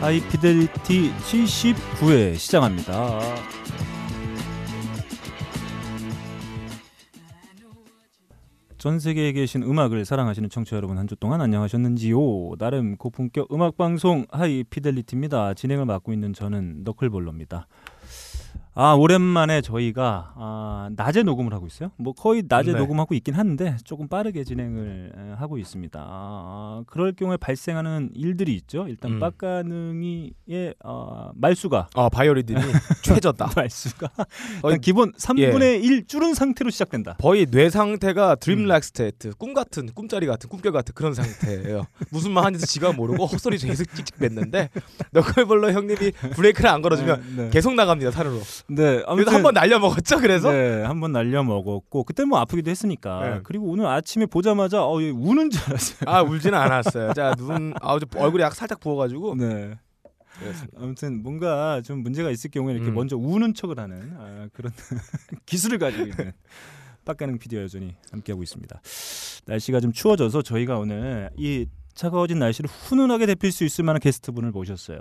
하이피델리티 79회 시작합니다. 전 세계에 계신 음악을 사랑하시는 청취자 여러분 한 주 동안 안녕하셨는지요? 나름 고품격 음악 방송 하이피델리티입니다. 진행을 맡고 있는 저는 너클볼러입니다. 아 오랜만에 저희가 아, 낮에 녹음을 하고 있어요. 뭐 거의 낮에 네. 녹음하고 있긴 한데 조금 빠르게 진행을 에, 하고 있습니다. 아, 그럴 경우에 발생하는 일들이 있죠. 일단 음. 빡가능이의 어, 말수가 아 바이오리듬이 최저다. 말수가 일단 기본 3분의 1 졸은 상태로 시작된다. 거의 뇌 상태가 dream 음. like state, 꿈 같은, 꿈자리 같은, 꿈결 같은 그런 상태예요. 무슨 말 하는지 지가 모르고 헛소리 계속 찍찍 뱉는데 너클볼러 형님이 브레이크를 안 걸어주면 네, 네. 계속 나갑니다 산으로. 네, 그래서 한번 날려 먹었죠. 그래서 네, 한번 날려 먹었고 그때 뭐 아프기도 했으니까. 네. 그리고 오늘 아침에 보자마자 어, 얘 우는 줄 알았어요. 아 울지는 않았어요. 자 눈 아, 저 얼굴이 약 살짝 부어가지고 네. 그랬습니다. 아무튼 뭔가 좀 문제가 있을 경우에 이렇게 음. 먼저 우는 척을 하는 아, 그런 기술을 가지고 있는 빡가능 PD와 여전히 함께하고 있습니다. 날씨가 좀 추워져서 저희가 오늘 이 차가워진 날씨를 훈훈하게 데필 수 있을 만한 게스트분을 모셨어요.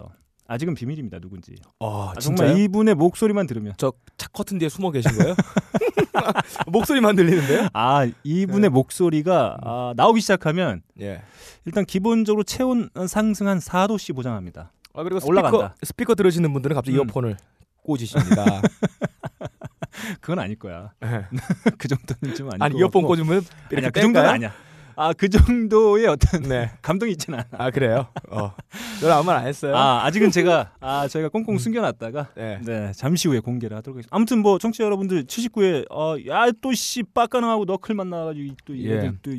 아직은 비밀입니다. 누군지. 아 아? 정말 이분의 목소리만 들으면 차 커튼 뒤에 숨어 계신 거예요? 목소리만 들리는데요? 아 이분의 네. 목소리가 음. 아, 나오기 시작하면 예. 일단 기본적으로 체온 상승 한 4도씨 보장합니다. 아 그리고 스피커 올라간다. 스피커 들으시는 분들은 갑자기 음. 이어폰을 꽂으십니다. 그건 아닐 거야. 예. 그 정도는 좀 아니고. 아니 이어폰 꽂으면 아니야, 그 정도는? 아니야. 아 그 정도의 어떤 네. 감동이 있지는 않아. 아 그래요? 어. 아무 말 안 했어요. 아 아직은 제가 아 저희가 꽁꽁 숨겨놨다가 네. 네 잠시 후에 공개를 하도록 하겠습니다. 아무튼 뭐 청취자 여러분들 79회 어 야 또 씨 빡가능하고 너클 만나가지고 또 예. 또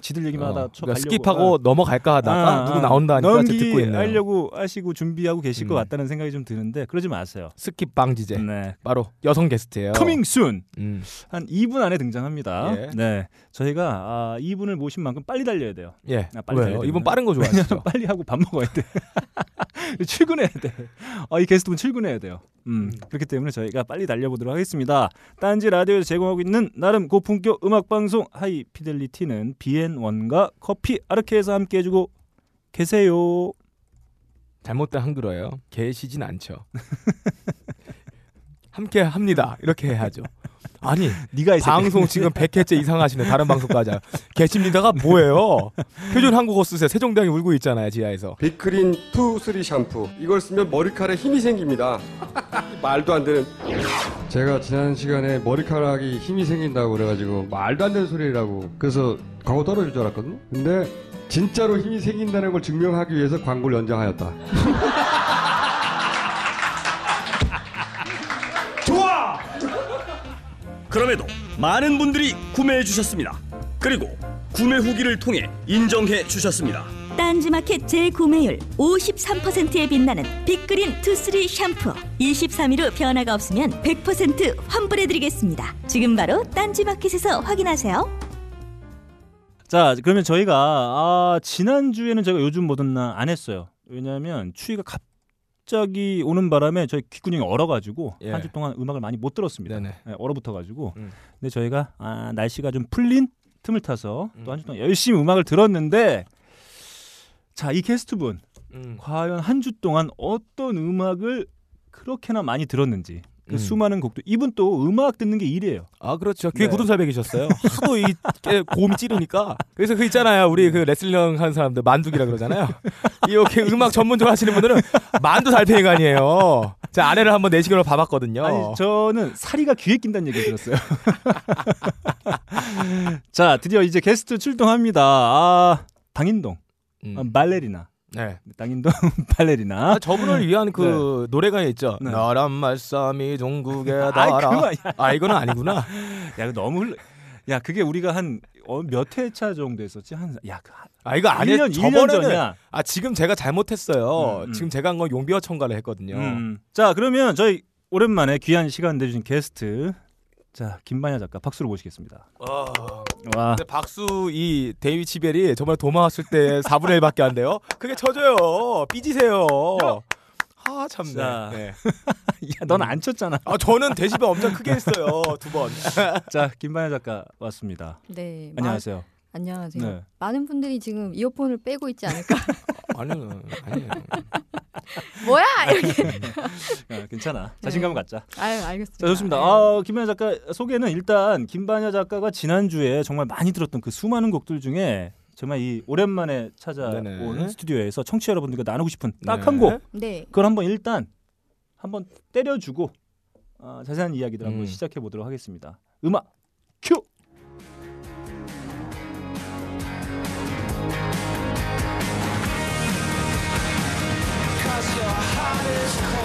지들 얘기만 하다 어, 쳐 그러니까 skip하고 넘어갈까 하다가 누구 나온다니까 저 듣고 있네요. 하려고 하시고 준비하고 계실 것 음. 같다는 생각이 좀 드는데 그러지 마세요. skip 방지제 네. 바로 여성 게스트예요. Coming soon. 음. 한 2분 안에 등장합니다. 예. 네. 저희가 아, 2분을 모신 만큼 빨리 달려야 돼요. 예. 아, 빨리 왜요? 이분? 빠른 거 좋아하시죠? 빨리 하고 밥 먹어야 돼. 출근해야 돼. 아, 이 게스트분 출근해야 돼요. 음, 음. 그렇기 때문에 저희가 빨리 달려보도록 하겠습니다. 딴지 라디오에서 제공하고 있는 나름 고품격 음악 방송 하이 피델리티는 BN1과 커피 아르케에서 함께 해주고 계세요. 잘못된 한글어예요. 계시진 않죠. 함께 합니다. 이렇게 해야죠. 아니 네가 이 방송 지금 100회째 이상 하시는 다른 방송까지 계십니다가 뭐예요? 표준 한국어 쓰세요. 세종대왕이 울고 있잖아요 지하에서. 빅크린 투 쓰리 샴푸. 이걸 쓰면 머리카락에 힘이 생깁니다. 말도 안 되는. 제가 지난 시간에 머리카락이 힘이 생긴다고 그래가지고 말도 안 되는 소리라고. 그래서 광고 떨어질 줄 알았거든요 근데 진짜로 힘이 생긴다는 걸 증명하기 위해서 광고를 연장하였다 그럼에도 많은 분들이 구매해 주셨습니다. 그리고 구매 후기를 통해 인정해 주셨습니다. 딴지마켓 재구매율 53%에 빛나는 빅그린 투쓰리 샴푸 23일 후 변화가 없으면 100% 환불해드리겠습니다 지금 바로 딴지마켓에서 확인하세요 자, 그러면 저희가 아, 지난 주에는 제가 요즘 뭐든 나안 했어요. 왜냐하면 추위가 갑 자기 오는 바람에 저희 귓구녕이 얼어가지고 예. 한주 동안 음악을 많이 못 들었습니다. 네, 얼어붙어가지고. 음. 근데 저희가 아, 날씨가 좀 풀린 틈을 타서 음. 또한 주 동안 열심히 음악을 들었는데 자, 이 게스트 분 음. 과연 한 주 동안 어떤 음악을 그렇게나 많이 들었는지. 그 음. 수많은 곡도 이분 또 음악 듣는 게 일이에요. 아 그렇죠. 귀에 네. 굳은 살배기셨어요. 하도 이 깨- 고음이 찌르니까. 그래서 그 있잖아요. 우리 그 레슬링 하는 사람들 만두기라 그러잖아요. 이렇게 음악 전문적으로 하시는 분들은 만두 달팽이가 아니에요. 제 아내를 한번 내시경으로 봐봤거든요. 아니 저는 사리가 귀에 낀다는 얘기 들었어요. 자 드디어 이제 게스트 출동합니다. 아 당인동 음. 아, 발레리나 네. 당인동 발레리나. 아, 저분을 위한 그 노래가 있죠. 네. 나란 말씀이 종국에 아이, 달아. 아 이거는 아니구나. 야 너무 흘러. 야 그게 우리가 한 몇 회차 정도 했었지 한 야 그 한- 아 이거 아니에요. 1년 1년 저번에는 전이야. 아 지금 제가 잘못했어요. 음, 음. 지금 제가 한 건 용비어 청가를 했거든요. 음. 자 그러면 저희 오랜만에 귀한 시간 내주신 게스트 자 김반야 작가 박수로 모시겠습니다. 아, 와 근데 박수 이 데시벨이 저번에 도마 왔을 때 4분의 1밖에 안 돼요. 그게 쳐줘요. 삐지세요. 아 참네. 자. 네. 야, 넌 안 쳤잖아. 아 저는 데시벨 엄청 크게 했어요 두 번. 자 김반야 작가 왔습니다. 네. 안녕하세요. 마- 안녕하세요. 네. 많은 분들이 지금 이어폰을 빼고 있지 않을까? 아니요, 아니에요. 뭐야? 이렇게. 아, 괜찮아. 자신감을 갖자. 아유, 알겠습니다. 자 좋습니다. 네. 아, 김반야 작가 소개는 일단 김반야 작가가 지난 주에 정말 많이 들었던 그 수많은 곡들 중에 정말 이 오랜만에 찾아온 네네. 스튜디오에서 청취자 여러분들과 나누고 싶은 딱 네. 한 곡. 네. 그걸 한번 일단 한번 때려주고 어, 자세한 이야기들 한번 음. 시작해 보도록 하겠습니다. 음악 큐. your heart is cold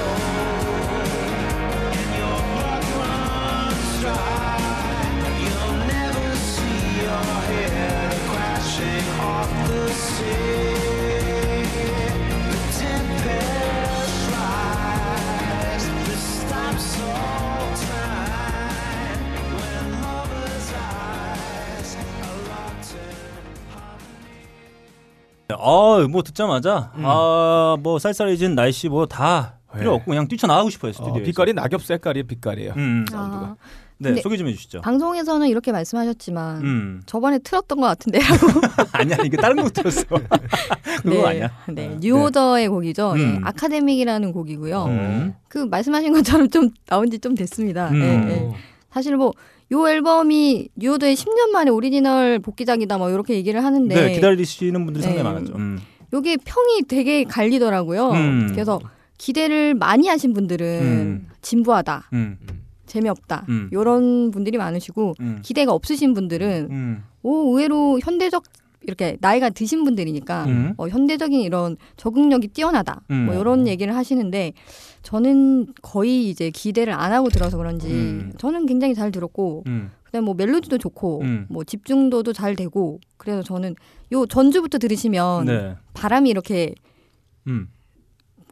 아, 뭐 듣자마자 음. 아, 뭐 쌀쌀해진 날씨 뭐 다 필요 네. 없고 그냥 뛰쳐나가고 싶어요 어, 스튜디오에. 빛깔이 낙엽 색깔이 빛깔이에요. 음. 아, 네, 소개 좀 해주시죠. 방송에서는 이렇게 말씀하셨지만 음. 저번에 틀었던 것 같은데요. 아니야, 이게 다른 곡 들었어. 그거 네. 아니야. 네, 어, 뉴오더의 곡이죠. 네, 음. Academic이라는 곡이고요. 음. 그 말씀하신 것처럼 좀 나온 지 좀 됐습니다. 음. 네, 네. 사실 뭐 요 앨범이 뉴오더의 10년 만에 오리지널 복귀작이다 뭐 이렇게 얘기를 하는데 네, 기다리시는 분들이 상당히 네. 많았죠. 음. 요게 평이 되게 갈리더라고요. 음. 그래서 기대를 많이 하신 분들은 음. 진부하다, 음. 재미없다 음. 요런 분들이 많으시고 음. 기대가 없으신 분들은 음. 오 의외로 현대적 이렇게 나이가 드신 분들이니까 음. 어, 현대적인 이런 적응력이 뛰어나다 음. 뭐 이런 얘기를 하시는데 저는 거의 이제 기대를 안 하고 들어서 그런지 음. 저는 굉장히 잘 들었고 음. 그다음 뭐 멜로디도 좋고 음. 뭐 집중도도 잘 되고 그래서 저는 요 전주부터 들으시면 네. 바람이 이렇게 음.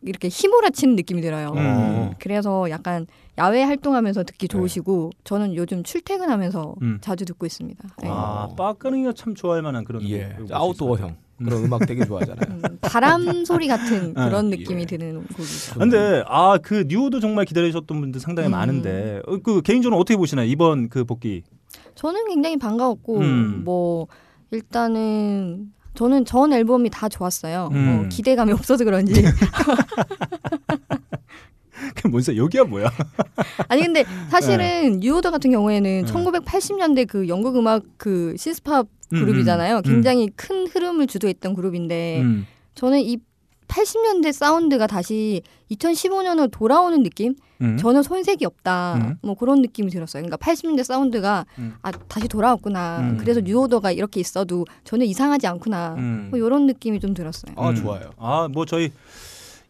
이렇게 휘몰아치는 느낌이 들어요. 음. 그래서 약간 야외 활동하면서 듣기 좋으시고 저는 요즘 출퇴근하면서 네. 음. 자주 듣고 있습니다. 네. 아, 빠까능이가 참 좋아할 만한 그런 예, 아웃도어형 그런 음악 되게 좋아하잖아요. 음, 바람 소리 같은 아, 그런 느낌이 예. 드는 곡이죠. 근데 아 그 뉴오도 정말 기다리셨던 분들 상당히 음. 많은데 어, 그 개인적으로 어떻게 보시나요 이번 그 복귀? 저는 굉장히 반가웠고 음. 뭐 일단은 저는 전 앨범이 다 좋았어요. 음. 뭐 기대감이 없어서 그런지 그 뭔 소리? 여기야 뭐야? 아니 근데 사실은 뉴오더 같은 경우에는 네. 1980년대 그 영국 음악 그 시스팝 음, 그룹이잖아요. 음. 굉장히 큰 흐름을 주도했던 그룹인데 음. 저는 이 80년대 사운드가 다시 2015년으로 돌아오는 느낌? 음. 전혀 손색이 없다. 음. 뭐 그런 느낌이 들었어요. 그러니까 80년대 사운드가 음. 아 다시 돌아왔구나. 음. 그래서 뉴오더가 이렇게 있어도 전혀 이상하지 않구나. 음. 뭐 이런 느낌이 좀 들었어요. 아 좋아요. 아 뭐 저희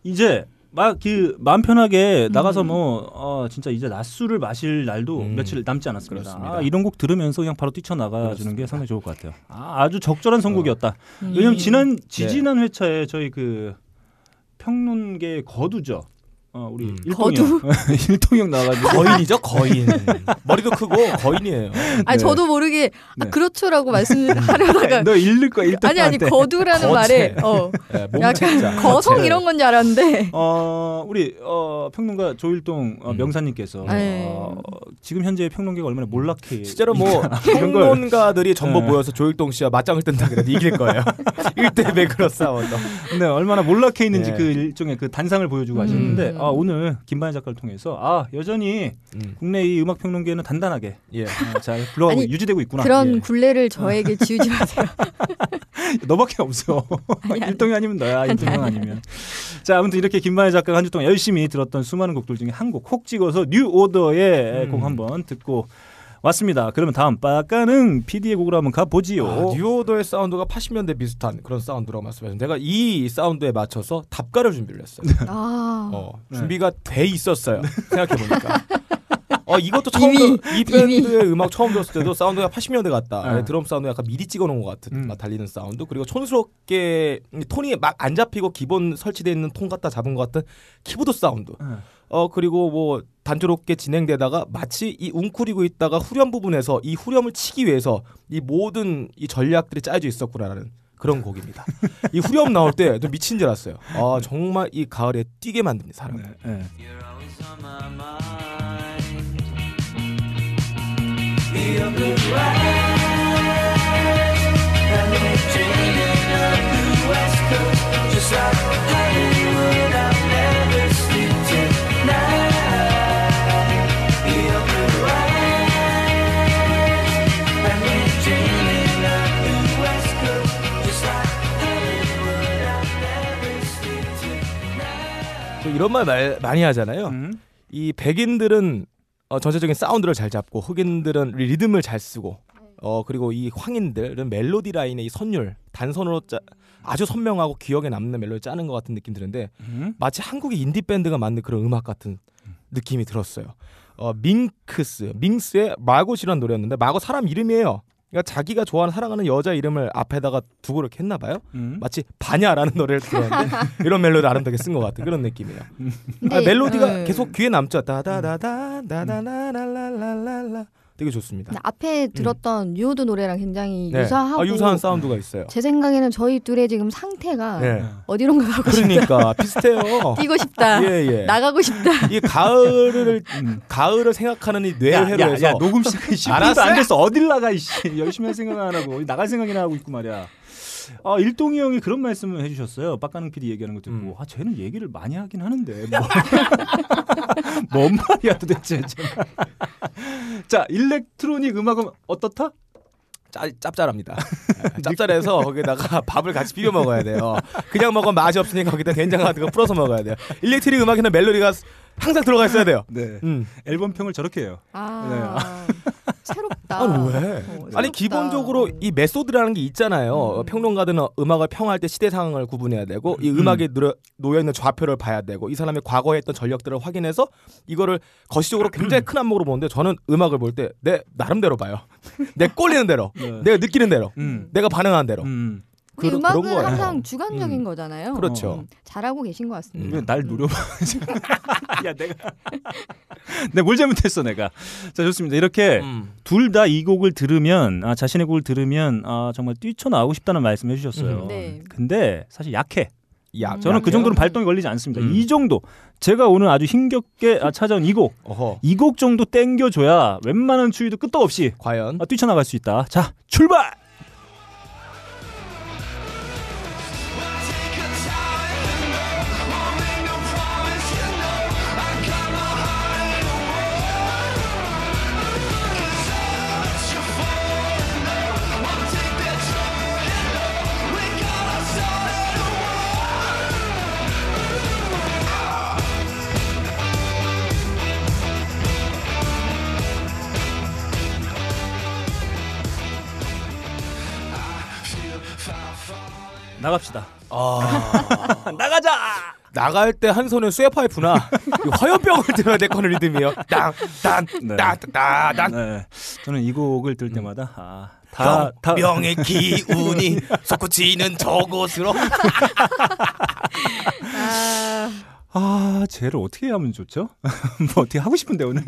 이제 막그 마음 편하게 음. 나가서 뭐 어, 진짜 이제 낮술을 마실 날도 음. 며칠 남지 않았습니다. 아, 이런 곡 들으면서 그냥 바로 뛰쳐나가 주는 게 상당히 좋을 것 같아요. 아, 아주 적절한 선곡이었다. 음. 왜냐면 지난 지지난 회차에 저희 그 평론계 거두죠. 어 우리 음. 일동이 형 일동이 형 나와가지고 거인이죠 거인. 머리도 크고 거인이에요. 아니 네. 저도 모르게 아, 네. 그렇죠라고 말씀하려다가 너 잃을 거야 일동 아니 아니 거두라는 거체. 말에 어 네, 약간. 거성 이런 건줄 알았는데 어 우리 어 평론가 조일동 어, 음. 명사님께서 네. 어, 지금 현재 평론계가 얼마나 몰락해 실제로 뭐 이런 걸- 평론가들이 전부 네. 모여서 조일동 씨와 맞짱을 뜬다 그래도 이길 거예요. 1대 100으로 싸워도. 네, 얼마나 몰락해 있는지 네. 그 일종의 그 단상을 보여주고 음. 하시는데 아, 오늘 김반야 작가를 통해서 아 여전히 음. 국내 이 음악 평론계는 단단하게 예. 어, 잘 굴러가고 아니, 유지되고 있구나. 그런 예. 굴레를 저에게 지우지 마세요. 너밖에 없어. 아니, 아니. 일동이 아니면 너야. 일동이 아니면. 자, 아무튼 이렇게 김반야 작가가 한 주 동안 열심히 들었던 수많은 곡들 중에 한 곡 콕 찍어서 뉴 오더의 음. 곡 한번 듣고 왔습니다. 그러면 다음 답가는 PD의 곡으로 한번 가보지요. 아, 뉴오더의 사운드가 80년대 비슷한 그런 사운드라고 말씀하셨는데 내가 이 사운드에 맞춰서 답가를 준비를 했어요. 아 어, 네. 준비가 돼 있었어요. 생각해 보니까. 어 이것도 처음 이미, 들- 이 밴드의 음악 처음 들었을 때도 사운드가 80년대 같다. 네. 드럼 사운드 약간 미리 찍어놓은 것 같은 음. 막 달리는 사운드 그리고 촌스럽게 톤이 막 안 잡히고 기본 설치되어 있는 톤 갖다 잡은 것 같은 키보드 사운드. 네. 어 그리고 뭐 단조롭게 진행되다가 마치 이 웅크리고 있다가 후렴 부분에서 이 후렴을 치기 위해서 이 모든 이 전략들이 짜여져 있었구나라는 그런 곡입니다. 이 후렴 나올 때 좀 미친 줄 알았어요. 아 네. 정말 이 가을에 뛰게 만듭니다 사람. 네, 네. 이런 말, 말 많이 하잖아요. 음. 이 백인들은 어, 전체적인 사운드를 잘 잡고 흑인들은 리듬을 잘 쓰고 어 그리고 이 황인들은 멜로디 라인의 이 선율 단선으로 짜, 아주 선명하고 기억에 남는 멜로디 짜는 것 같은 느낌 드는데 음. 마치 한국의 인디 밴드가 만든 그런 음악 같은 느낌이 들었어요. 어 밍크스 밍스의 마고이라는 노래였는데 마고 사람 이름이에요. 그러니까 자기가 좋아하는 사랑하는 여자 이름을 앞에다가 두고 이렇게 했나 봐요. 음. 마치 바냐라는 노래를 들었는데 이런 멜로디 아름답게 쓴 것 같은 그런 느낌이에요. 근데, 아, 멜로디가 네. 계속 귀에 남죠. 다다다다 다다라라라라라 되게 좋습니다. 앞에 들었던 뉴오드 노래랑 굉장히 네. 유사하고 아, 유사한 사운드가 있어요. 제 생각에는 저희 둘의 지금 상태가 네. 어디론가 가고 싶다. 그러니까 비슷해요. 뛰고 싶다. 예, 예. 나가고 싶다. 이 가을을 음. 가을을 생각하는 이 야, 뇌회로에서 야, 야, 녹음 시간 10분도 알았어요. 안 됐어. 어딜 나가 이씨. 열심히 할 생각 안 하고 나갈 생각이나 하고 있고 말이야. 아, 일동이 형이 그런 말씀을 해주셨어요. 빡가능 PD 얘기하는 거 듣고 음. 아 쟤는 얘기를 많이 하긴 하는데 뭐. 뭔 말이야 도대체. 자 electronic 음악은 어떻다? 짭, 짭짤합니다. 예, 짭짤해서 거기다가 밥을 같이 비벼 먹어야 돼요. 그냥 먹으면 맛이 없으니까 거기다 된장 같은 거 풀어서 먹어야 돼요. electric 음악에는 멜로디가 항상 들어가 있어야 돼요. 네. 음. 앨범 평을 저렇게 해요. 아, 새롭다. 아, 왜? 어, 아니 새롭다. 기본적으로 이 method라는 게 있잖아요. 어, 평론가들은 음악을 평할 때 시대 상황을 구분해야 되고 이 음악에 놓여, 놓여 있는 좌표를 봐야 되고 이 사람이 과거에 했던 전력들을 확인해서 이거를 거시적으로 굉장히 큰 안목으로 보는데 저는 음악을 볼 때 내 나름대로 봐요. 내 꼴리는 대로, 네. 내가 느끼는 대로, 음. 내가 반응하는 대로. 음. 그런- 그런 음악은 거예요. 항상 주관적인 음. 거잖아요. 그렇죠. 음, 잘하고 계신 것 같습니다. 왜날 노려봐. 야 내가 내가 뭘 잘못했어 내가. 자 좋습니다. 이렇게 음. 둘다 이 곡을 들으면 아, 자신의 곡을 들으면 아, 정말 뛰쳐나오고 싶다는 말씀을 해주셨어요. 음. 네. 근데 사실 약해. 야, 음. 저는 그 약해요? 정도는 발동이 걸리지 않습니다. 음. 이 정도 제가 오늘 아주 힘겹게 아, 찾아온 이 곡. 이 곡 정도 땡겨줘야 웬만한 추위도 끄떡 없이 과연 아, 뛰쳐나갈 수 있다. 자 출발. 나갑시다. 아, 나가자. 나갈 때 한 손에 쇠 파이프나 이 화염병을 들어야 될 거는 리듬이에요. 네. 땅땅땅땅땅 네. 저는 이 곡을 들을 때마다 아, 다, 다 병의 기운이 솟구치는 저곳으로 아, 아, 쟤를 어떻게 하면 좋죠? 뭐 어떻게 하고 싶은데 오늘.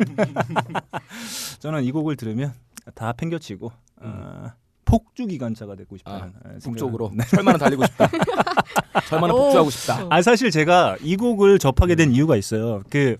저는 이 곡을 들으면 다 팽겨치고 어, 폭주 기관차가 되고 싶다는 아, 생각을- 북쪽으로 네. 철만은 달리고 싶다. 철만은 오. 복주하고 싶다. 아 사실 제가 이 곡을 접하게 된 이유가 있어요. 그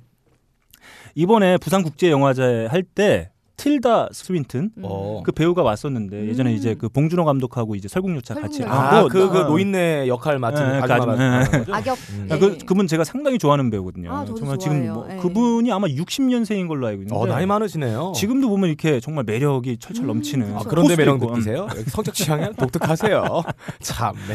이번에 부산 국제 영화제 할 때 틸다 스윈튼 음. 어. 그 배우가 왔었는데 예전에 음. 이제 그 봉준호 감독하고 이제 설국열차 같이. 아, 하고 그, 그 아, 노인네 역할 맡은 네, 그 아줌마. 말하는 거죠? 악역. 음. 아, 그 그분 제가 상당히 좋아하는 배우거든요. 아, 저도 정말 좋아해요. 지금 뭐 네. 그분이 아마 60년생인 걸로 알고 있는데 어, 나이 많으시네요. 지금도 보면 이렇게 정말 매력이 철철 음, 넘치는. 아, 그런데 매력 음. 느끼세요? 성적 취향이 독특하세요. 참. 네.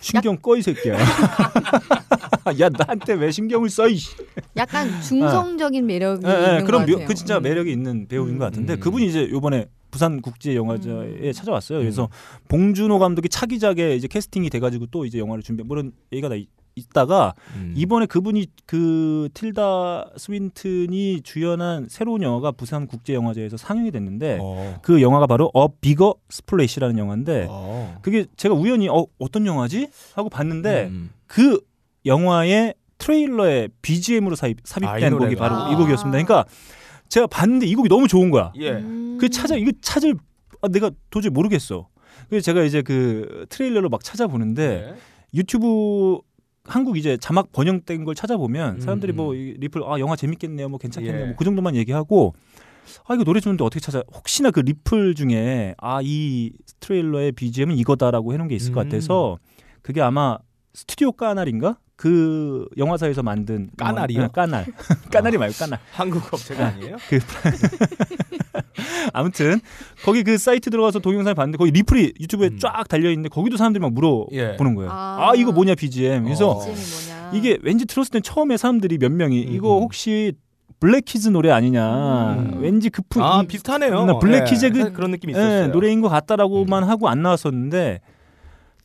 신경 꺼 이 새끼야. 야 나한테 왜 신경을 써 이씨. 약간 중성적인 매력이 예, 예, 있는 그런 것 묘- 같아요. 그 진짜 음. 매력이 있는 배우인 것 같은데 음. 그분이 이제 요번에 부산 국제 영화제에 음. 찾아왔어요. 그래서 봉준호 감독이 차기작에 이제 캐스팅이 돼가지고 또 이제 영화를 준비 뭐 이런 얘기가 다 있- 있다가 음. 이번에 그분이 그 틸다 스윈튼이 주연한 새로운 영화가 부산 국제 영화제에서 상영이 됐는데 어. 그 영화가 바로 어 비거 스플래시라는 영화인데 어. 그게 제가 우연히 어 어떤 영화지 하고 봤는데 음. 그 영화의 트레일러의 BGM으로 삽입, 아, 이 삽입된 곡이 노래가. 바로 이 곡이었습니다. 그러니까 제가 봤는데 이 곡이 너무 좋은 거야. 예. 음. 그 찾아 이거 찾을 아, 내가 도저히 모르겠어. 그래서 제가 이제 그 트레일러를 막 찾아보는데 네. 유튜브 한국 이제 자막 번역된 걸 찾아보면 음, 사람들이 음. 뭐이 리플 아 영화 재밌겠네요, 뭐 괜찮겠네요, 예. 뭐그 정도만 얘기하고 아 이거 노래 좋은데 어떻게 찾아? 혹시나 그 리플 중에 아 이 트레일러의 BGM은 이거다라고 해놓은 게 있을 것 음. 같아서 그게 아마 스튜디오 까날인가? 그 영화사에서 만든 까날이요? 영화- 네, 까날 까날이 말고 까날 한국 업체가 아니에요? 아무튼 거기 그 사이트 들어가서 동영상을 봤는데 거기 리플이 유튜브에 음. 쫙 달려 있는데 거기도 사람들이 막 물어보는 예. 거예요. 아. 아, 이거 뭐냐 BGM. 그래서 어. 이게 왠지 들었을 땐 처음에 사람들이 몇 명이 음, 이거 음. 혹시 블랙키즈 노래 아니냐. 음. 왠지 그 푸, 아 이- 비슷하네요. 나 블랙키즈의 그- 예, 그런 느낌이 예, 있었어요. 음. 노래인 것 같다라고만 하고 안 나왔었는데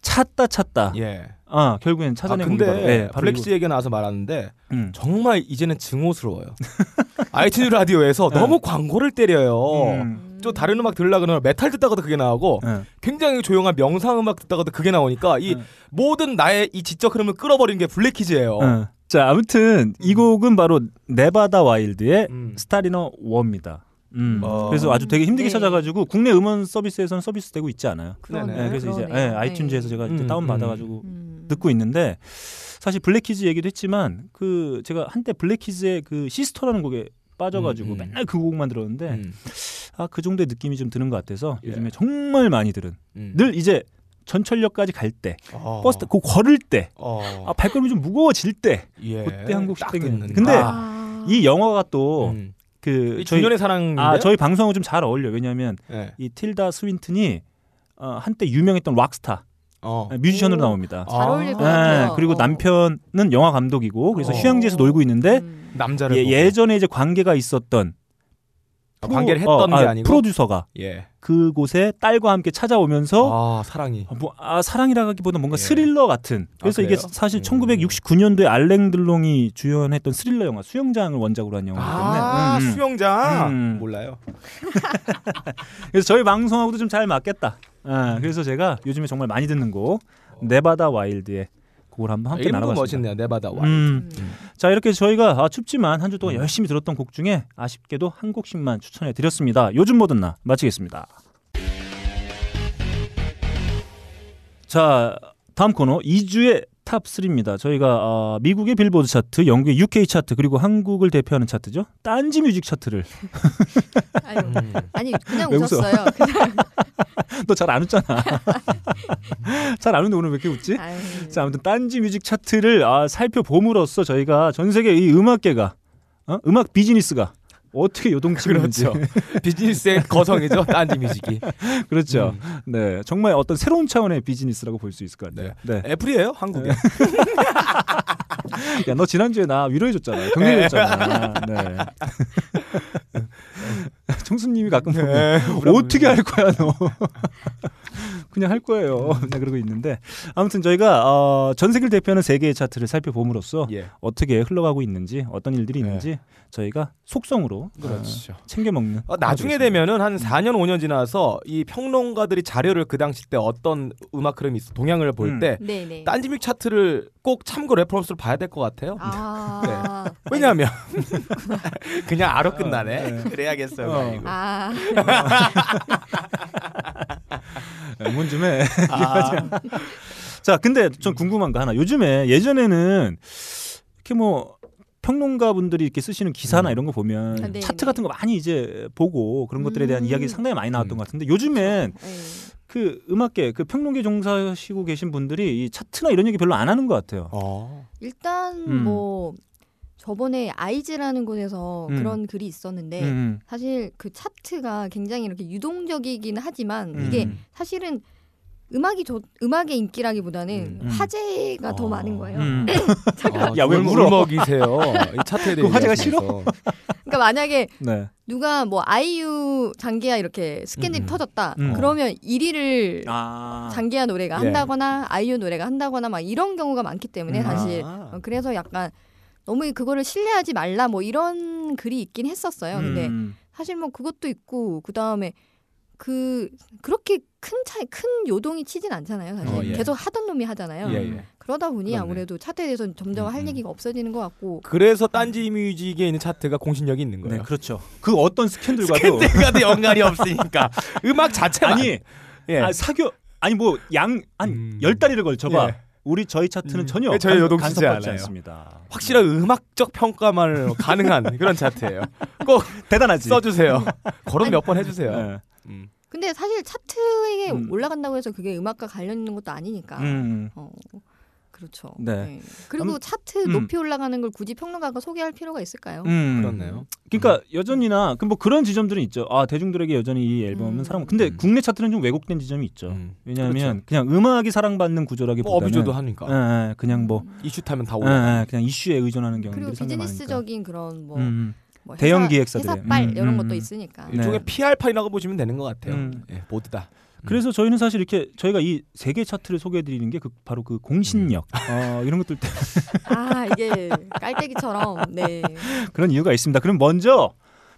찾다 찾다. 예. 아 결국엔 아 찾아낸 근데 곡이 바로, 예, 바로 블랙키즈 얘기가 나와서 말하는데. 음. 정말 이제는 증오스러워요. 아이튠즈 라디오에서 네. 너무 광고를 때려요. 음. 또 다른 음악 들으려 그러면 메탈 듣다가도 그게 나오고 예. 굉장히 조용한 명상 음악 듣다가도 그게 나오니까 이 네. 모든 나의 이 지적 흐름을 끊어버리는 게 블랙키즈예요. 어. 자 아무튼 이 곡은 바로 네바다 와일드의 음. 스타리너 워입니다. 음. 어. 그래서 아주 되게 힘들게 네. 찾아가지고 국내 음원 서비스에서는 서비스되고 있지 않아요. 네, 예, 그래서 이제 그러네요. 예, 아이튠즈에서 제가 이제 음, 다운 받아가지고 음. 듣고 있는데 사실 블랙키즈 얘기도 했지만 그 제가 한때 블랙키즈의 그 Sister라는 곡에 빠져가지고 음, 음. 맨날 그 곡만 들었는데 음. 아그 정도의 느낌이 좀 드는 것 같아서 예. 요즘에 정말 많이 들은 음. 늘 이제 전철역까지 갈때 어. 버스 타고 걸을 때 어. 아, 발걸음이 좀 무거워질 때 예. 그때 한 곡씩 딱 땡기는. 근데 아. 이 영화가 또 음. 그이 저희 사랑인데 아 저희 방송하고 좀 잘 어울려 요 왜냐하면 예. 이 틸다 스윈튼이 어, 한때 유명했던 락스타 어. 뮤지션으로 오. 나옵니다. 잘 어울릴 것 예, 같아요. 그리고 어. 남편은 영화 감독이고 그래서 어. 휴양지에서 놀고 있는데 음. 남자를 예, 보고. 예전에 이제 관계가 있었던 관계를 했던 어, 게 아, 아니고 프로듀서가 예. 그곳에 딸과 함께 찾아오면서 아 사랑이 아, 뭐, 아, 사랑이라기보다 뭔가 예. 스릴러 같은. 그래서 아, 이게? 사실 음. 1969년도에 알랭 들롱이 주연했던 스릴러 영화 수영장을 원작으로 한 때문에. 아 음, 음. 수영장 음. 몰라요. 그래서 저희 방송하고도 좀 잘 맞겠다. 아, 그래서 제가 요즘에 정말 많이 듣는 곡 네바다 와일드의 곡을 한번 함께 나눠봤습니다. 멋있네요. 네바다 와. 음. 음. 자 이렇게 저희가 아, 춥지만 한 주 동안 음. 열심히 들었던 곡 중에 아쉽게도 한 곡씩만 추천해 드렸습니다. 요즘 뭐 듣나 마치겠습니다. 자 다음 코너 이 주의 top 3입니다. 저희가 어, 미국의 빌보드 차트, 영국의 UK 차트 그리고 한국을 대표하는 차트죠. 딴지 뮤직 차트를 아유, 음. 아니 그냥 왜 웃어? 웃었어요. 그냥 너잘 안 웃잖아. 잘 안 웃는데 오늘 왜 이렇게 웃지? 아유. 자 아무튼 딴지 뮤직 차트를 아, 살펴봄으로써 저희가 전 세계 이 음악계가 어? 음악 비즈니스가 어떻게 요동치고 있는지 그렇죠. 비즈니스의 거성이죠. 딴지 뮤직이. 그렇죠. 음. 네, 정말 어떤 새로운 차원의 비즈니스라고 볼 수 있을 것 같아요. 네. 애플이에요, 한국에. 야, 너 지난주에 나 위로해줬잖아. 격려해줬잖아. 네. 청수님이 가끔 보면 네, 어떻게 할 거야, 너. 그냥 할 거예요. 그냥 그러고 있는데. 아무튼 저희가 어, 전 세계를 대표하는 세 개의 차트를 살펴봄으로써 예. 어떻게 흘러가고 있는지, 어떤 일들이 네. 있는지 저희가 속성으로 그렇죠. 어, 챙겨 먹는. 어, 나중에 되면은 한 4년 5년 지나서 이 평론가들이 자료를 그 당시 때 어떤 음악 흐름이 있어 동향을 볼 음. 때 네네. 딴지 뮤직 차트를 꼭 참고 reference를 봐야 될 것 같아요. 아. 왜냐하면 그냥 아로 끝나네. 네. 그래야겠어요. 어. 아니고. 아. 응원 좀 해. 아, 자, 근데 좀 궁금한 거 하나. 요즘에 예전에는 이렇게 뭐 평론가 분들이 이렇게 쓰시는 기사나 음. 이런 거 보면 아, 네, 차트 네. 같은 거 많이 이제 보고 그런 것들에 대한 음. 이야기 상당히 많이 나왔던 음. 것 같은데 요즘엔 네. 그 음악계 그 평론계 종사하시고 계신 분들이 이 차트나 이런 얘기 별로 안 하는 것 같아요. 어. 일단 음. 뭐 저번에 아이즈라는 곳에서 음. 그런 글이 있었는데 음, 사실 그 차트가 굉장히 이렇게 유동적이긴 하지만 음. 이게 사실은 음악이 좋 음악의 인기라기보다는 음. 화제가 더 어. 많은 거예요. 음. 아, 야, 왜 울- 울어? 울먹이세요. 이 차트에 대해 그 화제가 얘기하시면서. 그러니까 만약에 네. 누가 뭐 아이유 장기야 이렇게 스캔들이 음. 터졌다. 음. 그러면 1위를 아. 장기야 노래가 예. 한다거나 아이유 노래가 한다거나 막 이런 경우가 많기 때문에 음. 사실 아. 어, 그래서 약간 너무 그거를 신뢰하지 말라 뭐 이런 글이 있긴 했었어요. 근데 음. 사실 뭐 그것도 있고 그 다음에 그 그렇게 큰 차이 큰 요동이 치진 않잖아요. 사실 어, 예. 계속 하던 놈이 하잖아요. 예, 예. 그러다 보니 그렇네. 아무래도 차트에 대해서 점점 음, 할 음. 얘기가 없어지는 것 같고 그래서 딴지 뮤직에 있는 차트가 공신력이 있는 네, 거예요. 그렇죠. 그 어떤 스캔들과도 캔들과도 연관이 없으니까 음악 자체만 아니 예. 아, 사교 아니 뭐 양한 음. 열 다리를 걸쳐봐. 예. 우리 저희 차트는 음. 전혀 네, 저희 간- 요동치지 않아요. 않습니다. 확실한 음악적 평가만 가능한 그런 차트예요. 꼭 대단하지. 써주세요. 거론 몇 번 해주세요. 예. 음. 근데 사실 차트에 음. 올라간다고 해서 그게 음악과 관련 있는 것도 아니니까. 음. 어. 그렇죠. 네. 그리고 아무- 차트 음. 높이 올라가는 걸 굳이 평론가가 소개할 필요가 있을까요? 음. 그렇네요. 그러니까 여전히나 그뭐 그런 지점들은 있죠. 아 대중들에게 여전히 이 앨범은 음. 사랑. 근데 음. 국내 차트는 좀 왜곡된 지점이 있죠. 음. 왜냐하면 그냥 음악이 사랑받는 뭐 구조라기보다는 어뷰저도 하니까 예, 예, 그냥 뭐 이슈 타면 다 예, 올라. 예, 그냥 이슈에 의존하는 그리고 경우들이 많으니까. 비즈니스적인 그런 뭐, 음, 뭐 대형 기획사들의. 회사빨 음, 이런 음, 것도 음. 있으니까. 네. 일종의 PR판이라고 보시면 되는 것 같아요. 음. 예, 모두 다. 그래서 저희는 사실 이렇게 저희가 이 세계 차트를 소개해드리는 게 그 바로 그 공신력 어, 이런 것들 때문에 아 이게 깔때기처럼 네. 그런 이유가 있습니다. 그럼 먼저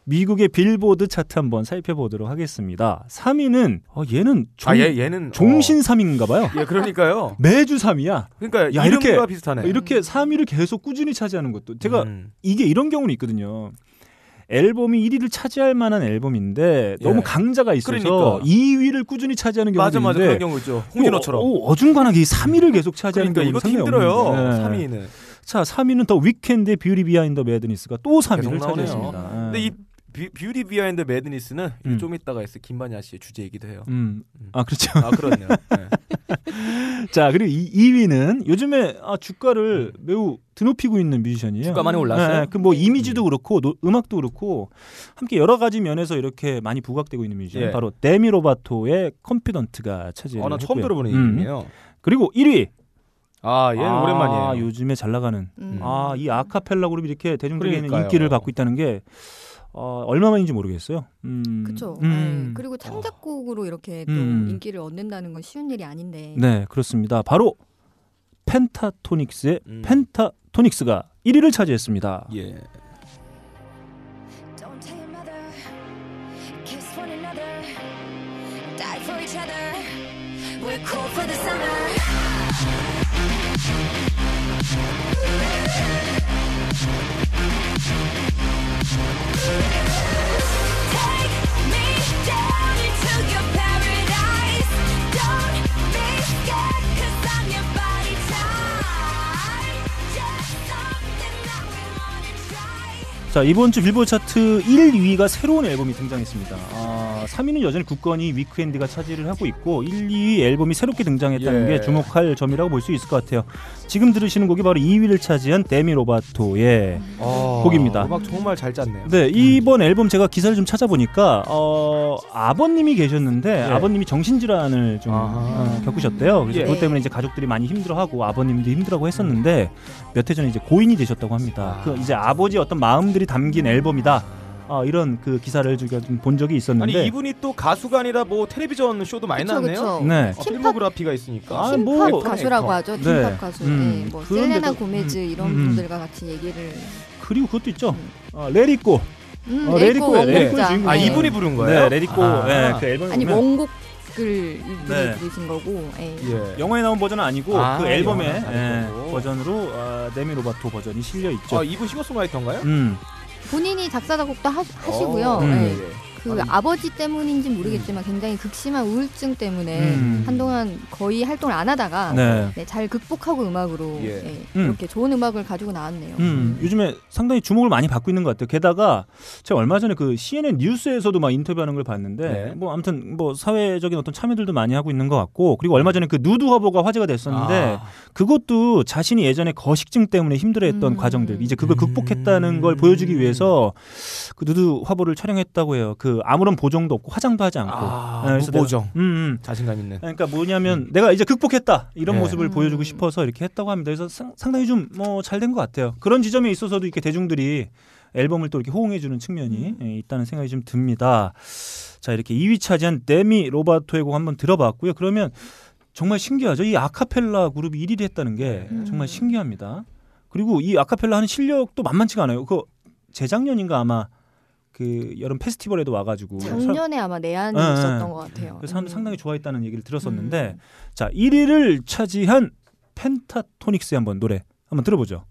미국의 빌보드 차트 한번 살펴보도록 하겠습니다. 3위는 어, 얘는 종, 아, 얘 얘는 종신 3위인가 봐요. 어. 예, 그러니까요. 매주 3위야. 그러니까 야, 이름과 이렇게- 비슷하네. 이렇게 3위를 계속 꾸준히 차지하는 것도 제가 음. 이게 이런 경우는 있거든요. 앨범이 1위를 차지할 만한 앨범인데 너무 예. 강자가 있어서 그러니까. 2위를 꾸준히 차지하는 경우도 맞아 맞아 있는데 그런 경우 있죠. 홍진호처럼. 어, 어, 어중간하게 이 3위를 계속 차지하는 그러니까 상당히 힘들어요. 없는데. 네. 3위는. 자, 3위는 더 위켄드의 Beauty Behind Madness가 또 3위를 계속 나오네요. 차지했습니다. 예. 근데 이 뷰, Beauty Behind Madness는 음. 좀 이따가 있을 김반야 씨의 주제이기도 해요. 음. 아, 그렇죠. 아 그렇네요. 네. 자, 그리고 이 2위는 요즘에 아, 주가를 매우 드높이고 있는 뮤지션이에요. 주가 많이 올랐어요? 그뭐 이미지도 그렇고 노- 음악도 그렇고 함께 여러 가지 면에서 이렇게 많이 부각되고 있는 뮤지션 예. 바로 데미 로바토의 Confident가 차지를 어, 나 처음. 들어보는 음. 이름이에요. 그리고 1위. 아 얘는 아, 오랜만이에요. 요즘에 잘 나가는 음. 아, 이 아카펠라 그룹이 이렇게 대중적인 그러니까요. 인기를 받고 있다는 게 어, 얼마만인지 모르겠어요. 음. 그렇죠. 음. 그리고 창작곡으로 이렇게 또 음. 인기를 얻는다는 건 쉬운 일이 아닌데. 네, 그렇습니다. 바로 펜타토닉스의 음. 펜타토닉스가 1위를 차지했습니다. 예. 자, 이번 주 빌보드 차트 1, 2위가 새로운 앨범이 등장했습니다. 아, 3위는 여전히 굳건히 위크엔드가 차지를 하고 있고 1, 2위 앨범이 새롭게 등장했다는 예. 게 주목할 점이라고 볼 수 있을 것 같아요. 지금 들으시는 곡이 바로 2위를 차지한 데미 로바토의 어, 곡입니다. 음악 정말 잘 짰네요. 네, 이번 앨범 제가 기사를 좀 찾아보니까 어, 아버님이 계셨는데 예. 아버님이 정신질환을 좀. 어, 겪으셨대요. 그래서 예. 그것 때문에 이제 가족들이 많이 힘들어하고 아버님도 힘들어하고 했었는데 몇 해 전에 이제 고인이 되셨다고 합니다. 아. 그 이제 아버지 어떤 마음들이 담긴 앨범이다. 아, 이런 그 기사를 제가 좀본 적이 있었는데 아니 이분이 또 가수가 아니라 뭐 텔레비전 쇼도 많이 그쵸, 나왔네요. 그쵸. 네. 어, 필모그라피가 있으니까. 아, 힙합 뭐- 가수라고 하죠. 힙합 네. 가수. 음. 네. 뭐 그런데도- 셀레나 고메즈 음, 이런 음. 분들과 같이 얘기를 그리고 그것도 있죠. 어, 레리꼬. 음, 어. 레리코의 원곡자. 주인공. 아 네. 이분이 부른 거예요? 네, 레리꼬. 아. 네, 그 앨범 아니 보면 원곡을 이분이 네. 부르신 거고. 예. 예. 영화에 나온 버전은 아니고 아, 그 앨범의 예. 버전으로 아, 데미 로바토 버전이 실려 있죠. 아 이분 싱어송라이터인가요? 음. 본인이 작사 작곡도 하, 시고요 어, 음. 예, 네. 예. 그 아 버지 때문인지 모르겠지만 굉장히 극심한 우울증 때문에 음. 한동안 거의 활동을 안 하다가 네. 네, 잘 극복하고 음악으로 예. 예, 음. 이렇게 좋은 음악을 가지고 나왔네요. 음, 요즘에 상당히 주목을 많이 받고 있는 것 같아요. 게다가 제가 얼마 전에 그 CNN 뉴스에서도 막 인터뷰하는 걸 봤는데 네. 뭐 아무튼 뭐 사회적인 어떤 참여들도 많이 하고 있는 것 같고 그리고 얼마 전에 그 누드 화보가 화제가 됐었는데 아, 그것도 자신이 예전에 거식증 때문에 힘들어했던 음. 과정들 이제 그걸 음. 극복했다는 걸 보여주기 위해서 그 누드 화보를 촬영했다고 해요. 그 아무런 보정도 없고 화장도 하지 않고. 아, 네, 그래서 무보정. 내가- 음, 음. 자신감 있는. 그러니까 뭐냐면 내가 이제 극복했다 이런 네. 모습을 음. 보여주고 싶어서 이렇게 했다고 합니다. 그래서 상, 상당히 좀 뭐 잘 된 것 같아요. 그런 지점에 있어서도 이렇게 대중들이 앨범을 또 이렇게 호응해주는 측면이 예, 있다는 생각이 좀 듭니다. 자 이렇게 2위 차지한 데미 로바토의 곡 한번 들어봤고요. 그러면 정말 신기하죠. 이 아카펠라 그룹이 1위를 했다는 게 음. 정말 신기합니다. 그리고 이 아카펠라 하는 실력도 만만치가 않아요. 그 재작년인가 아마 그 여름 페스티벌에도 와가지고 작년에 아마 내한이 네, 있었던 네. 것 같아요. 그래서 음. 상당히 좋아했다는 얘기를 들었었는데 음. 자 1위를 차지한 펜타토닉스의 한번 노래 한번 들어보죠.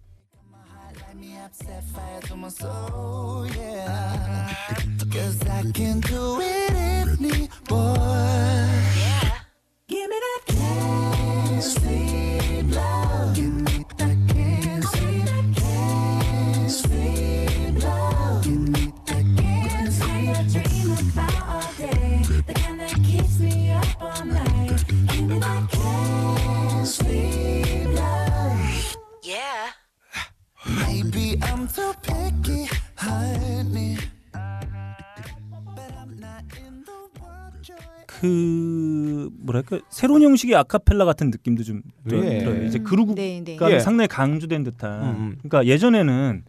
그 뭐랄까 새로운 형식의 아카펠라 같은 느낌도 좀 예. 들어요. 이제 그루곡 네, 네. 예. 상당히 강조된 듯한. 음. 음. 그러니까 예전에는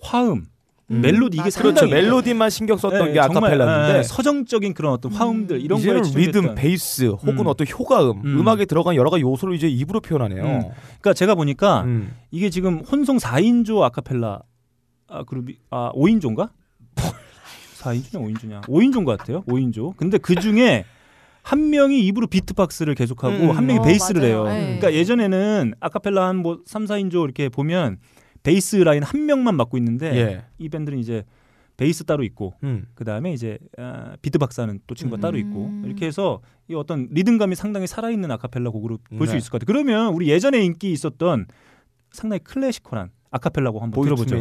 화음 음. 멜로디 이게 맞아요. 그렇죠. 상당히 멜로디만 신경 썼던 예, 게 아카펠라인데 예, 서정적인 그런 어떤 화음들 이런 거에 리듬. 베이스 혹은 음. 어떤 효과음, 음. 음. 악에 들어간 여러 가지 요소를 이제 입으로 표현하네요. 음. 그러니까 제가 보니까 음. 이게 지금 혼성 4인조 아카펠라 아, 그룹이 아 5인조인가? 4인조냐 5인조냐? 5인조인 것 같아요. 5인조. 근데 그 중에 한 명이 입으로 비트박스를 계속하고 음. 한 명이 어, 베이스를 맞아요. 해요. 네. 그러니까 예전에는 아카펠라 한 뭐 3, 4인조 이렇게 보면 베이스 라인 한 명만 맡고 있는데 예. 이 밴드는 이제 베이스 따로 있고 음. 그 다음에 이제 아, 비트박스 하는 또 친구가 음. 따로 있고 이렇게 해서 이 어떤 리듬감이 상당히 살아있는 아카펠라 곡으로 볼수 네. 있을 것 같아요. 그러면 우리 예전에 인기 있었던 상당히 classical한 아카펠라 곡 한번 들어보죠.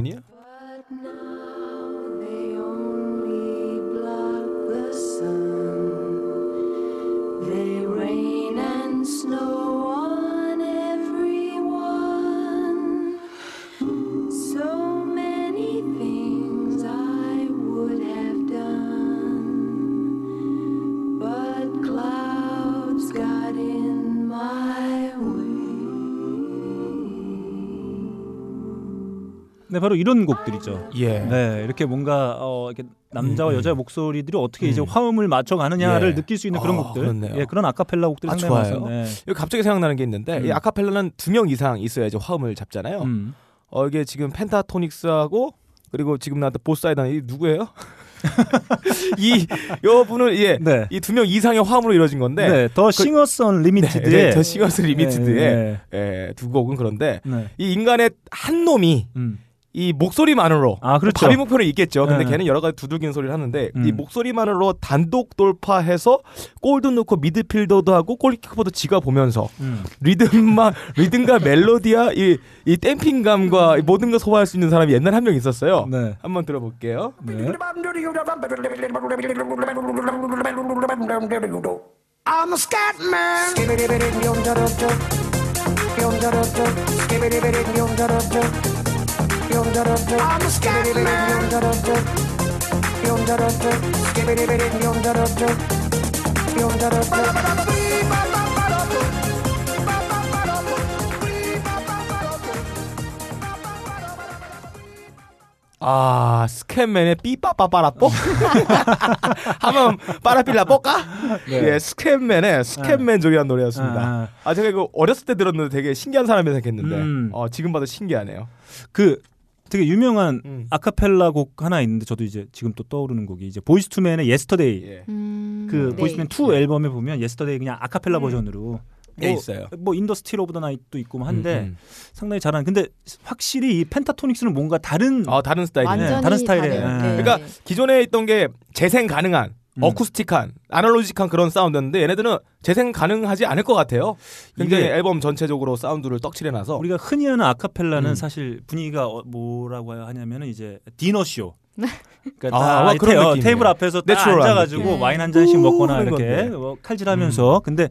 네, 바로 이런 곡들이죠. 예. 네, 이렇게 뭔가 어, 이렇게 남자와 음, 음. 여자의 목소리들이 어떻게 음. 이제 화음을 맞춰 가느냐를 예. 느낄 수 있는 그런 아, 곡들. 그렇네요. 예, 그런 아카펠라 곡들이 아, 좋아요. 네. 여기 갑자기 생각나는 게 있는데 음. 이 아카펠라는 두 명 이상 있어야지 화음을 잡잖아요. 음. 어 이게 지금 펜타토닉스하고 그리고 지금 나왔던 보사이단 이 누구예요? 이 여분은 예. 네. 이두 명 이상의 화음으로 이루어진 건데 네, 더 싱어스 언리미티드의 네, 더 싱어스 리미티드의 네, 예, 두 곡은 그런데 네. 이 인간의 한 놈이 음. 이 목소리만으로 아, 그렇죠. 바비 목표는 있겠죠. 근데 네. 걔는 여러 가지 두들기는 소리를 하는데 음. 이 목소리만으로 단독 돌파해서 골도 넣고 미드필더도 하고 골키퍼도 지가 보면서 음. 리듬만 리듬과 멜로디와 이, 이 댐핑감과 이 모든 걸 소화할 수 있는 사람이 옛날에 한명 있었어요. 네. 한번 들어볼게요. 네. I'm a scat man. I'm a scat man. 아 스캔맨의 삐빠빠빠라뽀 한번 빠라필라 뽀까 예 스캔맨의 스캔맨 조리한 노래였습니다. 아, 아 제가 이거 어렸을 때 들었는데 되게 신기한 사람이 생겼는데 음. 어 지금 봐도 신기하네요. 그 되게 유명한 음. 아카펠라 곡 하나 있는데 저도 이제 지금 또 떠오르는 곡이 이제 보이스투맨의 Yesterday. 예. 음, 그 네. 보이스투맨 2 앨범에 보면 Yesterday 그냥 아카펠라 음. 버전으로 예, 뭐, 있어요. 뭐 In the Still of the Night도 있고 뭐 한데 음, 음. 상당히 잘하는. 근데 확실히 이 펜타토닉스는 뭔가 다른 아 다른 스타일이네. 완전히 다른 스타일이에요. 다른, 예. 네. 그러니까 기존에 있던 게 재생 가능한 음. 어쿠스틱한 analogic한 그런 사운드였는데 얘네들은 재생 가능하지 않을 것 같아요. 굉장히 앨범 전체적으로 사운드를 떡칠해놔서 우리가 흔히 하는 아카펠라는 음. 사실 분위기가 어, 뭐라고 하냐면은 이제 디너 쇼. 그러니까 아, 다 와, 그런 테. 테이블 앞에서 딱 앉아가지고 느낌. 와인 한 잔씩 먹거나 이렇게. 뭐 칼질하면서 근데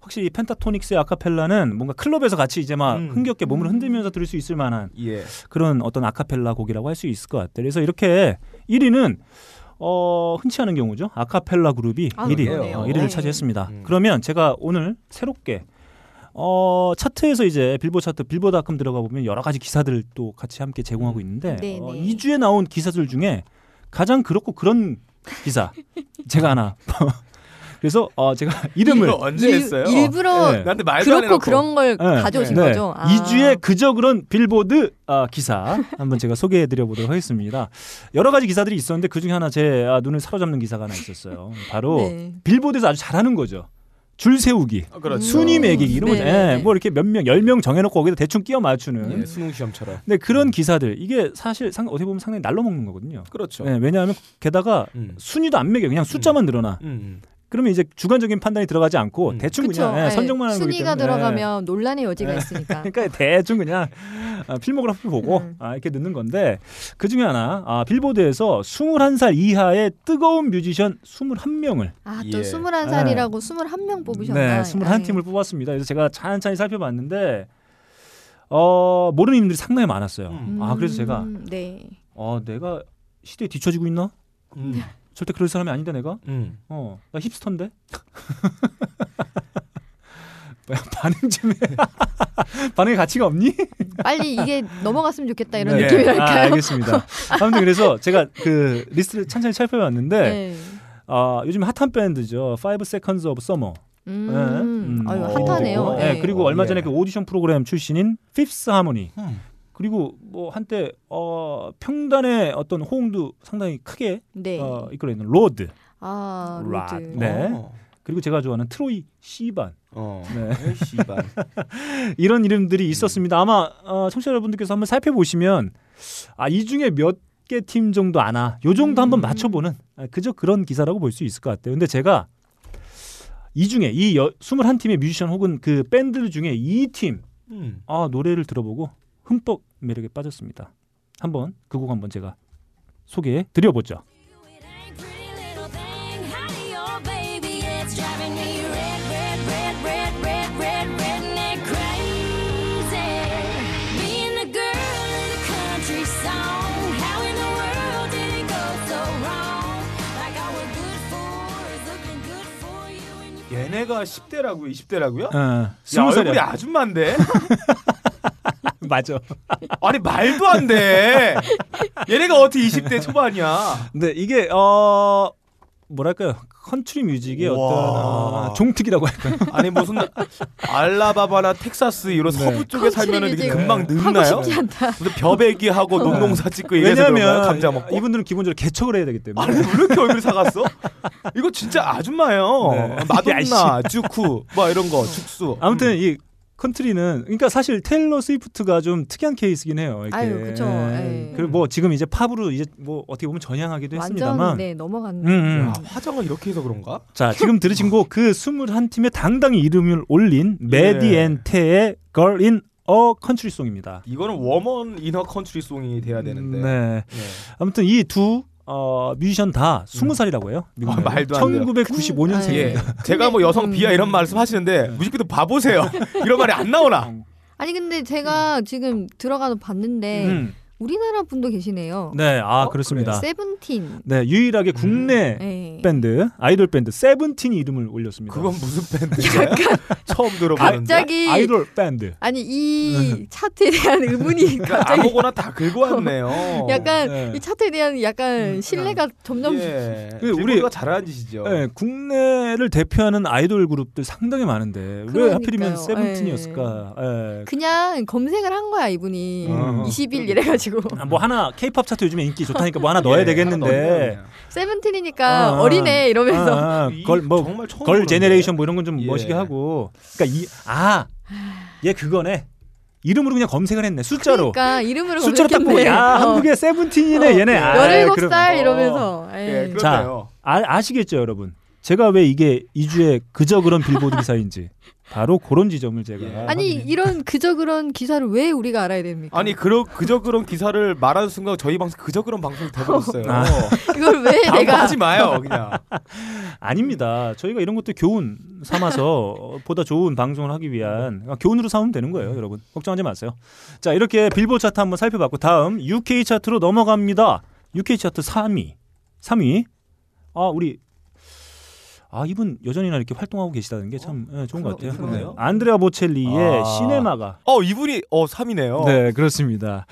확실히 이 펜타토닉스의 아카펠라는 뭔가 클럽에서 같이 이제 막 음. 흥겹게 몸을 흔들면서 들을 수 있을 만한 예. 그런 어떤 아카펠라 곡이라고 할 수 있을 것 같아요. 그래서 이렇게 1위는 어, 흔치 않은 경우죠. 아카펠라 그룹이 아, 1위, 그러네요. 어, 1위를 네. 차지했습니다. 음. 그러면 제가 오늘 새롭게 어, 차트에서 이제 빌보드 차트 빌보드닷컴 들어가 보면 여러 가지 기사들을 또 같이 함께 제공하고 있는데 네, 어, 네. 2주에 나온 기사들 중에 가장 그렇고 그런 기사 제가 하나 그래서 어, 제가 이름을 언제 일- 했어요? 일부러 네. 나한테 말도 안 그렇고 그런 걸 네. 가져오신 네. 거죠. 아. 2주에 그저 그런 빌보드 아, 기사 한번 제가 소개해 드려 보도록 하겠습니다. 여러 가지 기사들이 있었는데 그 중에 하나 제 아, 눈을 사로잡는 기사가 하나 있었어요. 바로 네. 빌보드에서 아주 잘하는 거죠. 줄 세우기, 아, 그렇죠. 순위 매기기 이런 거죠. 네, 네, 예, 네. 뭐 이렇게 몇 명, 열 명 정해놓고 거기다 대충 끼워 맞추는. 예, 수능 시험처럼. 근데 그런 기사들 이게 사실 상, 어떻게 보면 상당히 날로 먹는 거거든요. 그렇죠. 예, 왜냐하면 게다가 음. 순위도 안 매겨 그냥 숫자만 늘어나. 음. 그러면 이제 주관적인 판단이 들어가지 않고 음. 대충 그쵸. 그냥 예, 네. 선정만 하는 거기 순위가 때문에. 들어가면 논란의 여지가 있으니까. 그러니까 대충 그냥 아, 필모그래피 보고 음. 아, 이렇게 넣는 건데 그 중에 하나 아, 빌보드에서 21살 이하의 뜨거운 뮤지션 21명을 아, 또 예. 21살이라고 21명 뽑으셨나? 네, 21팀을 뽑았습니다. 그래서 제가 찬찬히 살펴봤는데 어, 모르는 이름들이 상당히 많았어요. 음. 아, 그래서 제가 네. 어, 내가 시대에 뒤처지고 있나? 음. 절대 그럴 사람이 아닌데 내가. 음. 어, 나 힙스터인데. 뭐야 반응 좀 해. 반응의 가치가 없니? 빨리 이게 넘어갔으면 좋겠다 이런 네. 느낌이랄까요? 아, 알겠습니다. 아무튼 그래서 제가 그 리스트를 찬찬히 살펴봤는데 네. 아, 요즘 핫한 밴드죠. Five Seconds of Summer. 음, 네. 음. 아유 어. hot하네요. 네. 네. 그리고 얼마 전에 예. 그 오디션 프로그램 출신인 Fifth Harmony. 음. 그리고 뭐 한때 어, 평단의 어떤 호응도 상당히 크게 네. 어, 이끌어있는 로드. 아 라- 로드. 네. 어. 그리고 제가 좋아하는 트로이 시반. 어. 네. 씨발. 이런 이름들이 있었습니다. 아마 어, 청취자 여러분들께서 한번 살펴보시면 아, 이 중에 몇 개 팀 정도 아나. 요 정도 한번 음. 맞춰보는 아, 그저 그런 기사라고 볼 수 있을 것 같아요. 근데 제가 이 중에 이 여, 21팀의 뮤지션 혹은 그 밴드 중에 이팀 음. 아, 노래를 들어보고 흠뻑 매력에 빠졌습니다. 한번 그 곡 한번 제가 소개해 드려보죠. 얘네가 10대라고요? 20대라고요? 어, 야, 얼굴이. 아줌마인데? 맞아. 아니 말도 안 돼. 얘네가 어떻게 20대 초반이야? 근데 이게 어 뭐랄까요? 컨트리 뮤직의 우와. 어떤 어, 종특이라고 할까요? 아니 무슨 알라바마나 텍사스 이런 네. 서부 쪽에 살면은 이게 뮤직. 금방 하고 늙나요? 싶지 않다. 무슨 벼베기 하고 농농사 찍고 이래서 그런가요? 왜냐하면 감자 먹고. 이분들은 기본적으로 개척을 해야 되기 때문에. 아니 왜 이렇게 얼굴이 삭았어? 이거 진짜 아줌마예요. 네. 마돈나, 주쿠, 뭐 이런 거, 죽수. 아무튼 이 컨트리는 그러니까 사실 테일러 스위프트가 좀 특이한 케이스긴 해요. 이렇게. 아유, 그쵸. 예. 그리고 뭐 지금 이제 팝으로 이제 뭐 어떻게 보면 전향하기도 완전 했습니다만. 네 넘어간. 음, 음. 야, 화장을 이렇게 해서 그런가? 자, 지금 들으신 곡 그 21팀의 당당히 이름을 올린 메디 예. 앤 테의 Girl in a Country Song입니다. 이거는 Woman in a Country Song이 돼야 되는데. 네. 네. 아무튼 이 두 어, 뮤지션 다 20살이라고요. 미국 아, 내에서. 말도 안 돼요. 1995년생입니다. 예. 제가 뭐 여성 음. 비하 이런 말씀 하시는데 뮤직비디오 봐보세요. 이런 말이 안 나오나? 아니 근데 제가 지금 들어가서 봤는데 음. 우리나라 분도 계시네요. 네, 아 어? 그렇습니다. 세븐틴. 네, 유일하게 국내 네. 밴드 아이돌 밴드 세븐틴이 이름을 올렸습니다. 그건 무슨 밴드인가요? 처음 들어보는데. 갑자기 아이돌 밴드. 아니 이 차트에 대한 의문이 그러니까 갑자기 아무거나 다 긁고 왔네요. 약간 네. 이 차트에 대한 약간 신뢰가 점점 예. 그 우리- 우리가 잘하는 짓이죠. 네, 국내를 대표하는 아이돌 그룹들 상당히 많은데 왜 그러니까요. 하필이면 세븐틴이었을까? 예. 그냥 검색을 한 거야 이분이 어. 20일 이래가지고 아, 뭐 하나 케이팝 차트 요즘에 인기 좋다니까 뭐 하나 넣어야 예, 되겠는데. 하나 세븐틴이니까 아, 어리네 이러면서 아, 아, 이 걸, 뭐, 정말 처음 걸. 제네레이션 뭐 이런 건좀 예. 멋있게 하고. 그러니까 이, 아, 얘 그거네. 이름으로 그냥 검색을 했네. 숫자로. 그러니까 이름으로 숫자로 딱 보고, 검색했네. 야, 어. 한국의 세븐틴이네, 얘네. 아, 17살 그럼- 이러면서 예, 에이. 그렇네요. 아, 아시겠죠, 여러분? 제가 왜 이게 2주에 그저 그런 빌보드 기사인지. 바로 그런 지점을 제가. 예. 아니 확인해. 이런 그저 그런 기사를 왜 우리가 알아야 됩니까? 아니 그러, 그저 그런 기사를 말하는 순간 저희 방송 그저 그런 방송이 돼버렸어요. 아. 이걸 왜 내가 하지 마요 그냥. 아닙니다. 저희가 이런 것도 교훈 삼아서 어, 보다 좋은 방송을 하기 위한 아, 교훈으로 삼으면 되는 거예요, 여러분. 걱정하지 마세요. 자, 이렇게 빌보드 차트 한번 살펴봤고 다음 UK 차트로 넘어갑니다. UK 차트 3위. 3위. 아, 우리 아, 이분 여전히나 이렇게 활동하고 계시다는 게참 예, 좋은 것 같아요. 그러네요. 네. 안드레아 보첼리의 아. 시네마가 어 이분이 어 3이네요. 네, 그렇습니다.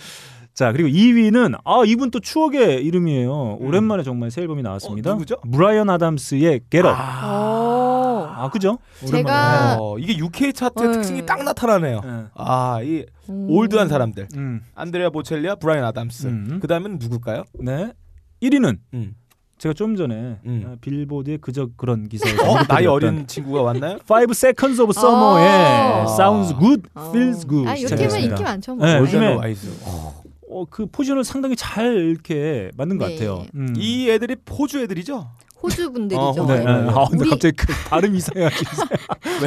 자, 그리고 2위는 아, 이분 또 추억의 이름이에요. 오랜만에 정말 새 앨범이 나왔습니다. 어, 누구죠? 브라이언 아담스의 Get Up. 아, 어. 아, 그죠? 제가- 어, 이게 UK 차트 의 네. 특징이 딱 나타나네요. 예. 아, 이 음. 올드한 사람들. 음. 안드레아 보첼리아, 브라이언 아담스. 음. 그다음엔 누굴까요? 네. 1위는 음. 제가 좀 전에 음. 어, 빌보드의 그저 그런 기사에서 어, 나이 어린 친구가 왔나요? Five Seconds of Summer의 아. Sounds Good, 어. Feels Good 아, 시작했습니다. 인기 많죠. 뭐. 네, 네. 요즘에. 어, 그 포지션을 상당히 잘 이렇게 만든 것 네. 같아요. 음. 이 애들이 포주 애들이죠? 호주 분들이죠. 어, 네. 네. 아, 근데 우리- 갑자기 그 발음 이상해가지고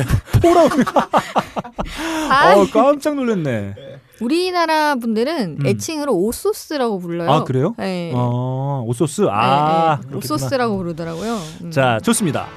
포라고 아, 어, 깜짝 놀랐네. 우리나라 분들은 음. 애칭으로 오소스라고 불러요. 아 그래요? 네. 어, 오소스. 아, 네, 네. 오소스라고 부르더라고요. 음. 자, 좋습니다.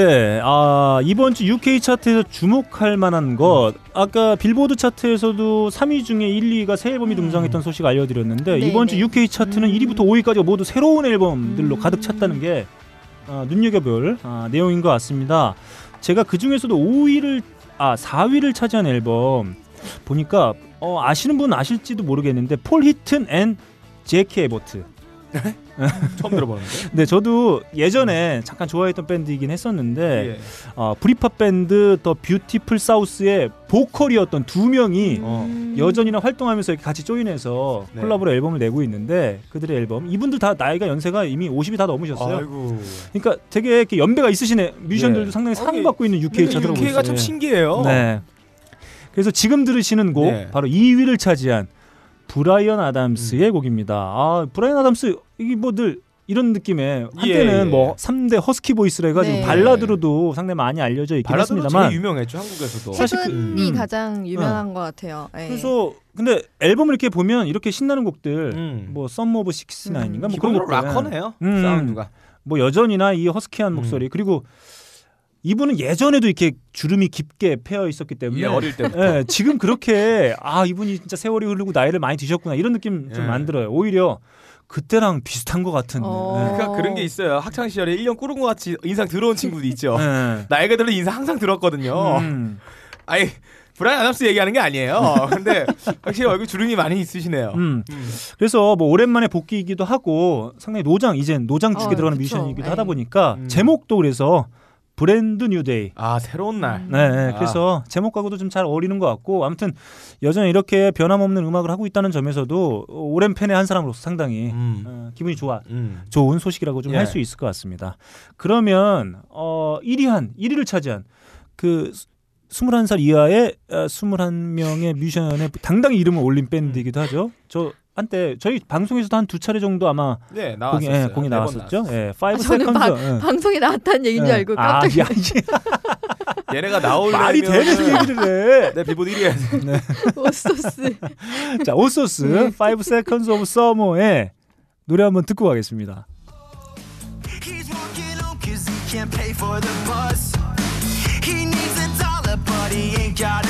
네, 아, 이번 주 UK 차트에서 주목할 만한 것 아까 빌보드 차트에서도 3위 중에 1, 2위가 새 앨범이 등장했던 소식 알려드렸는데 네, 이번 주 네. UK 차트는 음. 1위부터 5위까지가 모두 새로운 앨범들로 음. 가득 찼다는 게 아, 눈여겨볼 아, 내용인 것 같습니다. 제가 그 중에서도 5위를 아 4위를 차지한 앨범 보니까 어, 아시는 분 아실지도 모르겠는데 폴 히튼 앤 제키 에버트. 처음 들어보는데. 네, 저도 예전에 잠깐 좋아했던 밴드이긴 했었는데 예. 어, 브리팝 밴드 더 뷰티풀 사우스의 보컬이었던 두 명이 어. 음. 여전히나 활동하면서 이렇게 같이 join해서 네. 콜라보로 앨범을 내고 있는데 그들의 앨범 이분들 다 나이가 연세가 이미 50이 다 넘으셨어요. 아이고. 그러니까 되게 이렇게 연배가 있으시네 뮤지션들도 네. 상당히 어, 사랑받고 있는 UK 차트라고 UK가 참. 신기해요. 네. 그래서 지금 들으시는 곡 네. 바로 2위를 차지한 브라이언 아담스의 음. 곡입니다. 아 브라이언 아담스 이게 뭐 늘 이런 느낌의 한때는 예, 예. 뭐 3대 허스키 보이스로 해가지고 네. 발라드로도 상당히 많이 알려져 있긴 했습니다만 제일 유명했죠 한국에서도. 사실 그- Heaven이 음. 가장 유명한 것 같아요. 예. 그래서 근데 앨범을 이렇게 보면 이렇게 신나는 곡들 음. 뭐 Summer of 69인가 뭐 그런 기본적으로 곡들 락커네요. 음. 사운드가. 뭐 여전히나 이 허스키한 음. 목소리 그리고 이분은 예전에도 이렇게 주름이 깊게 패여 있었기 때문에 예, 어릴 때부터. 예, 지금 그렇게 아 이분이 진짜 세월이 흐르고 나이를 많이 드셨구나 이런 느낌 좀 예. 안 들어요. 오히려 그때랑 비슷한 것 같은. 어. 그러니까 그런 게 있어요. 학창 시절에 1년 꿇은 것 같이 인상 들어온 친구도 있죠. 예. 예. 나이가 들어 인상 항상 들었거든요. 음, 아니 브라이언 아담스 얘기하는 게 아니에요. 근데 확실히 얼굴 주름이 많이 있으시네요. 음. 음. 그래서 뭐 오랜만에 복귀이기도 하고 상당히 노장 이젠 노장 축에 어, 들어가는 그쵸. 뮤지션이기도 예. 하다 보니까 음. 제목도 그래서 Brand New Day. 아 새로운 날. 음. 네, 네. 아. 그래서 제목하고도 좀 잘 어울리는 것 같고 아무튼 여전히 이렇게 변함없는 음악을 하고 있다는 점에서도 오랜 팬의 한 사람으로서 상당히 음. 어, 기분이 좋아 음. 좋은 소식이라고 좀 예. 할수 있을 것 같습니다. 그러면 어 1위 한 1위를 차지한 그 21살 이하의 어, 21명의 뮤지션의 당당히 이름을 올린 밴드이기도 하죠. 저 한때 저희 방송에서도 한 두 차례 정도 아마 네 곡이. 예, 곡이 네번 나왔었죠. 예, Five 아, 저는 Seconds. 예. 방송에 나왔다는 얘기인 줄 예. 알고 아, 깜짝 야, 이게 얘네가 나올 말이 되는 얘기를 해. 내 빌보드 1위 해야 돼. 오소스. 자, 오소스 네. 5 Seconds of Summer의 노래 한번 듣고 가겠습니다. He's walking home cause he can't pay for the bus. He needs a dollar, but he ain't got enough.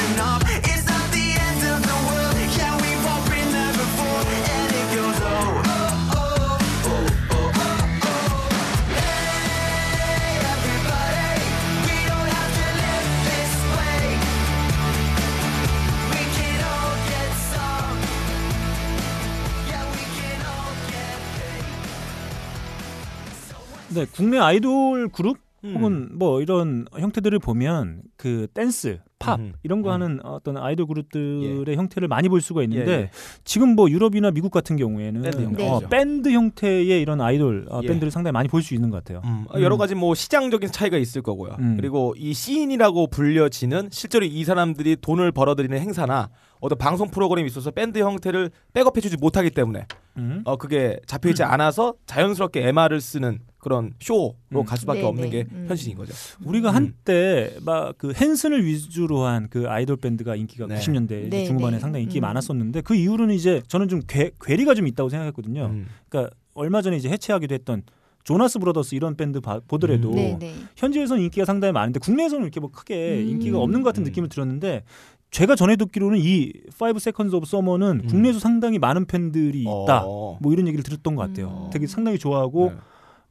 네, 국내 아이돌 그룹 음. 혹은 뭐 이런 형태들을 보면 그 댄스, 팝 음. 이런 거 음. 하는 어떤 아이돌 그룹들의 형태를 많이 볼 수가 있는데 예, 예. 지금 뭐 유럽이나 미국 같은 경우에는 밴드 형태죠. 어, 밴드 형태의 이런 아이돌 어, 예. 밴드를 상당히 많이 볼 수 있는 것 같아요. 음, 여러 가지 뭐 시장적인 차이가 있을 거고요. 음. 그리고 이 scene이라고 불려지는 실제로 이 사람들이 돈을 벌어들이는 행사나 어떤 방송 프로그램이 있어서 밴드 형태를 백업해주지 못하기 때문에 음. 어 그게 잡혀있지 않아서 자연스럽게 MR을 쓰는 그런 쇼로 음. 갈 수밖에 네, 없는 네. 게 음. 현실인 거죠. 우리가 음. 한때 막 그 헨슨을 위주로 한 그 아이돌 밴드가 인기가 네. 90년대 네, 중후반에 네. 상당히 인기 음. 많았었는데 그 이후로는 이제 저는 좀 괴, 괴리가 좀 있다고 생각했거든요. 음. 그러니까 얼마 전에 이제 해체하기도 했던 조나스 브라더스 이런 밴드 봐- 보더라도 음. 네, 네. 현지에서는 인기가 상당히 많은데 국내에서는 이렇게 뭐 크게 음. 인기가 없는 것 같은 음. 느낌을 들었는데 제가 전해 듣기로는 이 5 Seconds of Summer는 음. 국내에서 상당히 많은 팬들이 있다. 어. 뭐 이런 얘기를 들었던 것 같아요. 음. 되게 상당히 좋아하고 네.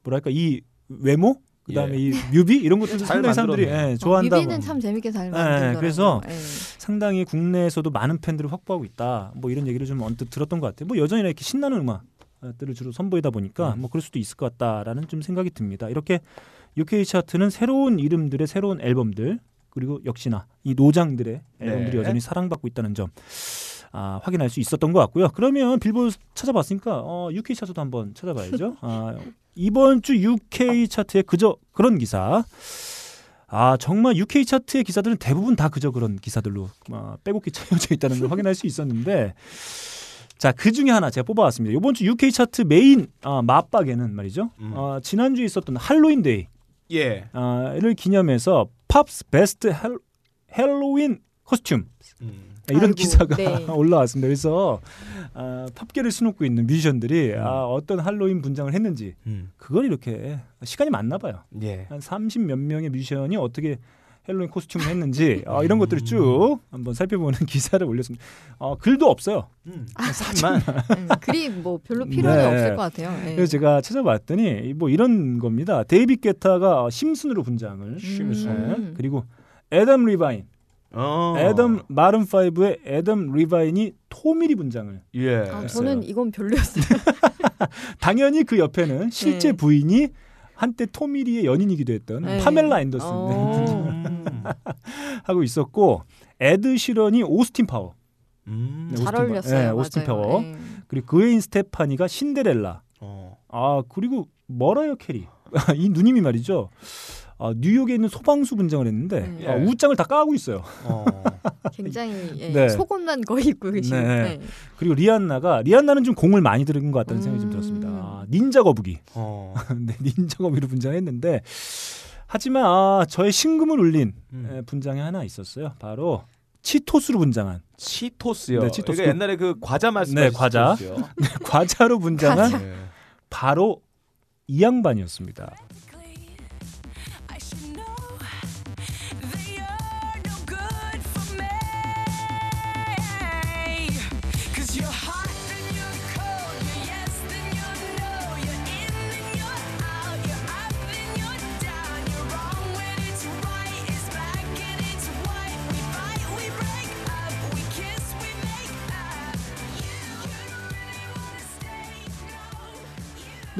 뭐랄까 이 외모 그다음에 예. 이 뮤비 이런 것들도 잘 상당히 사람들이. 예, 좋아한다고. 뮤비는 참 재밌게 잘 네, 만들더라고요. 그래서 예. 상당히 국내에서도 많은 팬들을 확보하고 있다. 뭐 이런 얘기를 좀 언뜻 들었던 것 같아요. 뭐 여전히 이렇게 신나는 음악들을 주로 선보이다 보니까 음. 뭐 그럴 수도 있을 것 같다라는 좀 생각이 듭니다. 이렇게 UK 차트는 새로운 이름들의 새로운 앨범들 그리고 역시나 이 노장들의 앨범들이 네. 여전히 사랑받고 있다는 점 아, 확인할 수 있었던 것 같고요. 그러면 빌보드 찾아봤으니까 어, UK 차트도 한번 찾아봐야죠. 아, 이번 주 UK 차트에 그저 그런 기사. 아 정말 UK 차트의 기사들은 대부분 다 그저 그런 기사들로 어, 빼곡히 채워져 있다는 걸 확인할 수 있었는데 자 그 중에 하나 제가 뽑아왔습니다. 이번 주 UK 차트 메인 아, 마빡에는 말이죠. 음. 어, 지난주에 있었던 할로윈 데이 예. 아, 를 기념해서 Pop's Best Hall, Halloween Costume 음. 이런 아이고, 기사가 네. 올라왔습니다. 그래서 아, 팝계를 수놓고 있는 뮤지션들이 음. 아, 어떤 할로윈 분장을 했는지 음. 그걸 이렇게 시간이 많나 봐요. 예. 한 30 몇 명의 뮤지션이 어떻게 Halloween costume을 했는지 어, 이런 것들을 쭉 한번 살펴보는 기사를 올렸습니다. 어, 글도 없어요. 음. 사진만. 음, 글이 뭐 별로 필요는 네. 없을 것 같아요. 예. 그래서 제가 찾아봤더니 뭐 이런 겁니다. 데이빗 게타가 심슨으로 분장을 심슨. 음. 그리고 애덤 리바인, 어. 애덤 마룬 5의 애덤 리바인이 토미 리 분장을. 예. 아, 저는 이건 별로였어요. 당연히 그 옆에는 실제 네. 부인이 한때 토미 리의 연인이기도 했던 네. 파멜라 앤더슨 어. 음. 하고 있었고 에드 시런이 오스틴 파워. 음. 네, 잘 오스틴 어울렸어요. 파- 네, 맞아요. 오스틴 파워. 예. 그리고 그웬 스테파니가 신데렐라. 어. 아 그리고 머라이어 캐리 이 누님이 말이죠. 아, 뉴욕에 있는 소방수 분장을 했는데 네. 아, 웃장을 다 까고 있어요. 어. 굉장히 예, 네. 속옷만 거의 입고 계신. 네. 네. 그리고 리안나가 리안나는 좀 공을 많이 들인 것 같다는 생각이 좀 음. 들었습니다. 아, 닌자 거북이, 어. 네, 닌자 거북이로 분장했는데 하지만 아, 저의 심금을 울린 음. 에, 분장이 하나 있었어요. 바로 치토스로 분장한 치토스요. 네, 치토스. 그러니까 옛날에 그 과자 말씀하신 네, 과자. 치토스요. 과자로 분장한 네. 바로 이 양반이었습니다.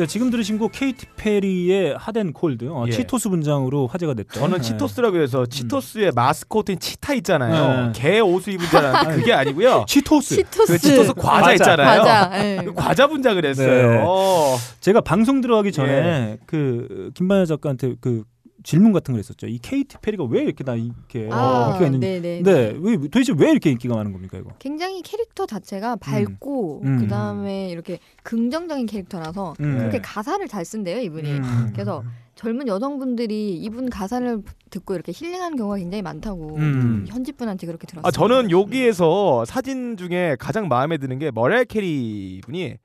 네, 지금 들으신 곡 케이티 페리의 Hot N Cold 어, 예. 치토스 분장으로 화제가 됐던 저는 네. 치토스라고 해서 치토스의 마스코트인 치타 있잖아요. 네. 개 옷을 입은 줄 알았는데 그게 아니고요. 치토스. 치토스. 그 치토스 과자, 과자. 있잖아요. 과자. 예. 그 과자 분장을 했어요. 네. 어. 제가 방송 들어가기 전에 예. 그 김반야 작가한테 그 질문 같은 걸 했었죠. 이 케이티 페리가 왜 이렇게 나 이렇게 아, 인기가 있는지. 네네. 네, 왜 도대체 왜 이렇게 인기가 많은 겁니까 이거? 굉장히 캐릭터 자체가 밝고 음. 그다음에 이렇게 긍정적인 캐릭터라서 음. 그렇게 네. 가사를 잘 쓴대요 이분이. 음. 그래서 젊은 여성분들이 이분 가사를 듣고 이렇게 힐링하는 경우가 굉장히 많다고 음. 현지 분한테 그렇게 들었어요. 아 저는 여기에서 사진 중에 가장 마음에 드는 게 머라이어 캐리 분이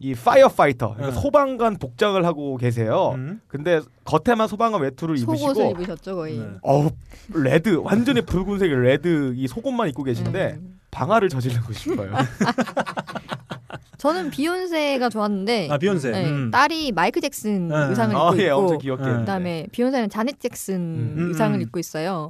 이 firefighter 그러니까 네. 소방관 복장을 하고 계세요. 음. 근데 겉에만 소방관 외투를 속옷을 입으시고 입으셨죠 거의. 네. 어우 red 완전히 붉은색 red 이 속옷만 입고 계신데 음. 방화를 저지르고 싶어요. 저는 비욘세가 좋았는데 아 비욘세. 네, 음. 딸이 마이클 잭슨 네. 의상을 아, 입고 예, 있고 엄청 귀엽게. 네. 그다음에 비욘세는 자넷 잭슨 음. 의상을 음. 입고 있어요.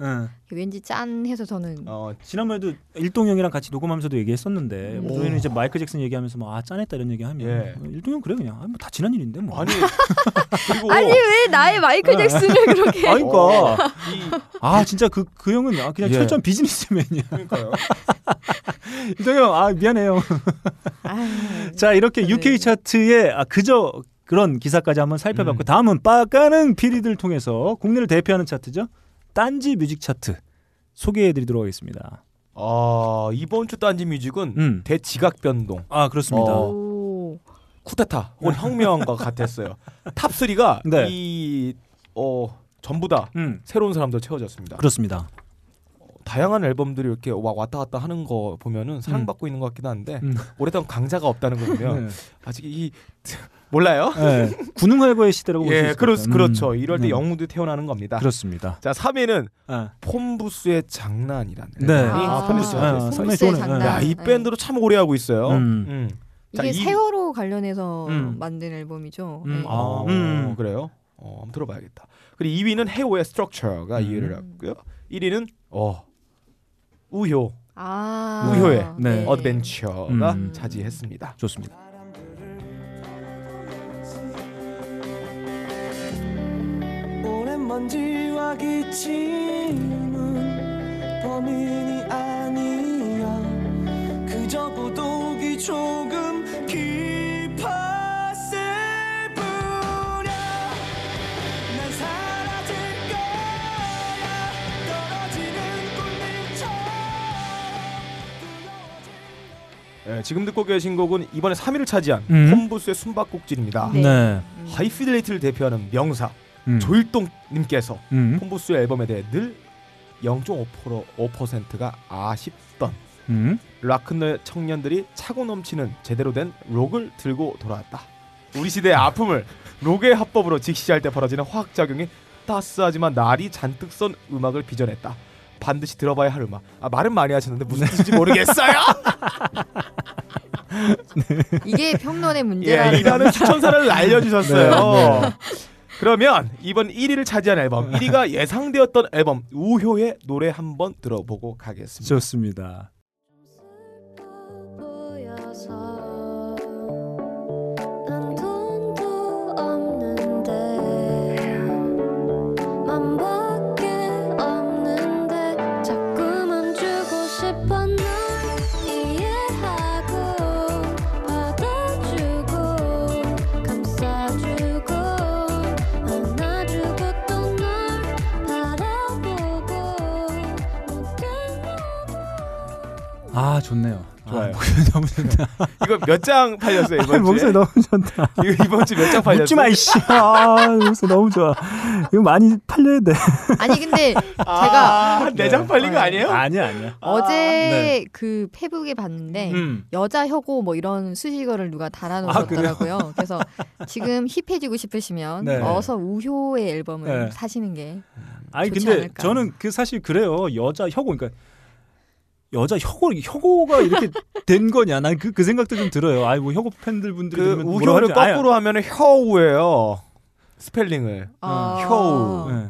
네. 왠지 짠해서 저는 어, 지난번에도 일동형이랑 같이 녹음하면서 얘기했었는데 음. 저희는 이제 마이클 잭슨 얘기하면서 뭐아 짠했다 이런 얘기하면 예. 일동형 그래 그냥 아, 뭐다 지난 일인데 뭐. 아니 그리고 아니 왜 나의 마이클 잭슨을 그렇게 아니, 그러니까 이아 진짜 그 그 형은 아, 그냥 예. 철저한 비즈니스맨이야. 그러니까요. 일동형 아 미안해요. 아유, 자 이렇게 네. UK 차트에 아, 그저 그런 기사까지 한번 살펴봤고 음. 다음은 빠까는 피리들 통해서 국내를 대표하는 차트죠. 딴지 뮤직 차트 소개해드리도록 하겠습니다. 아 이번 주 딴지 뮤직은 음. 대지각 변동, 아 그렇습니다. 어. 오. 쿠데타 혹은 혁명과 같았어요. top 3가 네. 이 어, 전부 다 음 새로운 사람들 채워졌습니다. 그렇습니다. 다양한 앨범들이 이렇게 와- 왔다 갔다 하는 거 보면은 사랑받고 있는 것 같기도 한데 음. 오랫동안 강자가 없다는 거 보면 네. 아직 이 몰라요? 네. 군웅할거의 시대라고 볼수 예, 그렇. 그렇죠. 음. 이럴 때 네. 영웅들이 태어나는 겁니다. 그렇습니다. 자, 3위는 아. 폼부스의 장난이라는 네. 앨범이 아, 폼부스. 아, 아, 폼부스의 장난. 야, 이 네. 밴드로 참 오래 하고 있어요. 음. 음. 자, 이게 이- 세월호 관련해서 음. 만든 앨범이죠. 음. 네. 아, 음. 그래요? 어, 한번 들어봐야겠다. 그리고 2위는 해오의 스트럭처가 음. 2위를 했고요. 1위는 어 우효 아, 우효의 네. 어드벤처가 음. 차지했습니다. 좋습니다. 기침은 범인이 아니야 그저 부독이 조금 깊었을 뿐이야 난 사라질 거야 떨어지는 꽃잎처럼 예, 지금 듣고 계신 곡은 이번에 3위를 차지한 음. 홈부스의 숨바꼭질입니다. 네. 네. 음. 하이피델리티를 대표하는 명사 음. 조일동님께서 음. 홈부스의 앨범에 대해 늘 0.5%가 아쉽던 음. 락큰롤 청년들이 차고 넘치는 제대로 된 록을 들고 돌아왔다. 우리 시대의 아픔을 록의 합법으로 직시할 때 벌어지는 화학작용이 따스하지만 날이 잔뜩 쏜 음악을 빚어냈다. 반드시 들어봐야 할 음악. 아 말은 많이 하셨는데 무슨 뜻인지 모르겠어요. 이게 평론의 예, 문제라는 이라는 추천사를 알려주셨어요. 네, 그러면 이번 1위를 차지한 앨범 1위가 예상되었던 앨범 우효의 노래 한번 들어보고 가겠습니다. 좋습니다. 난 돈도 없는데 맘 아 좋네요. 좋아요. 아, 너무 좋다. 이거 몇 장 팔렸어요 이번 주에? 목소리 너무 좋다. 이거 이번 주 몇 장 팔렸어요? 묻지 마 이씨. 아 목소리 너무 좋아. 이거 많이 팔려야 돼. 아니 근데 제가 내장 팔린 거 아니에요? 아니야 아니야. 어제 네. 그 페북에 봤는데 음. 여자 혁오 뭐 이런 수식어를 누가 아, 달아놓으셨더라고요. 그래서 지금 힙해지고 싶으시면 네. 어서 우효의 앨범을 네. 사시는 게 아니 좋지 근데 않을까. 저는 그 사실 그래요. 여자 혁오 그러니까 여자 혁오 혁오가 이렇게 된 거냐? 난그그 생각도 좀 들어요. 아이 뭐 혁오 팬들 분들이 그 우효를 거꾸로 하면은 혀우예요. 스펠링을. 아, 효우. 네.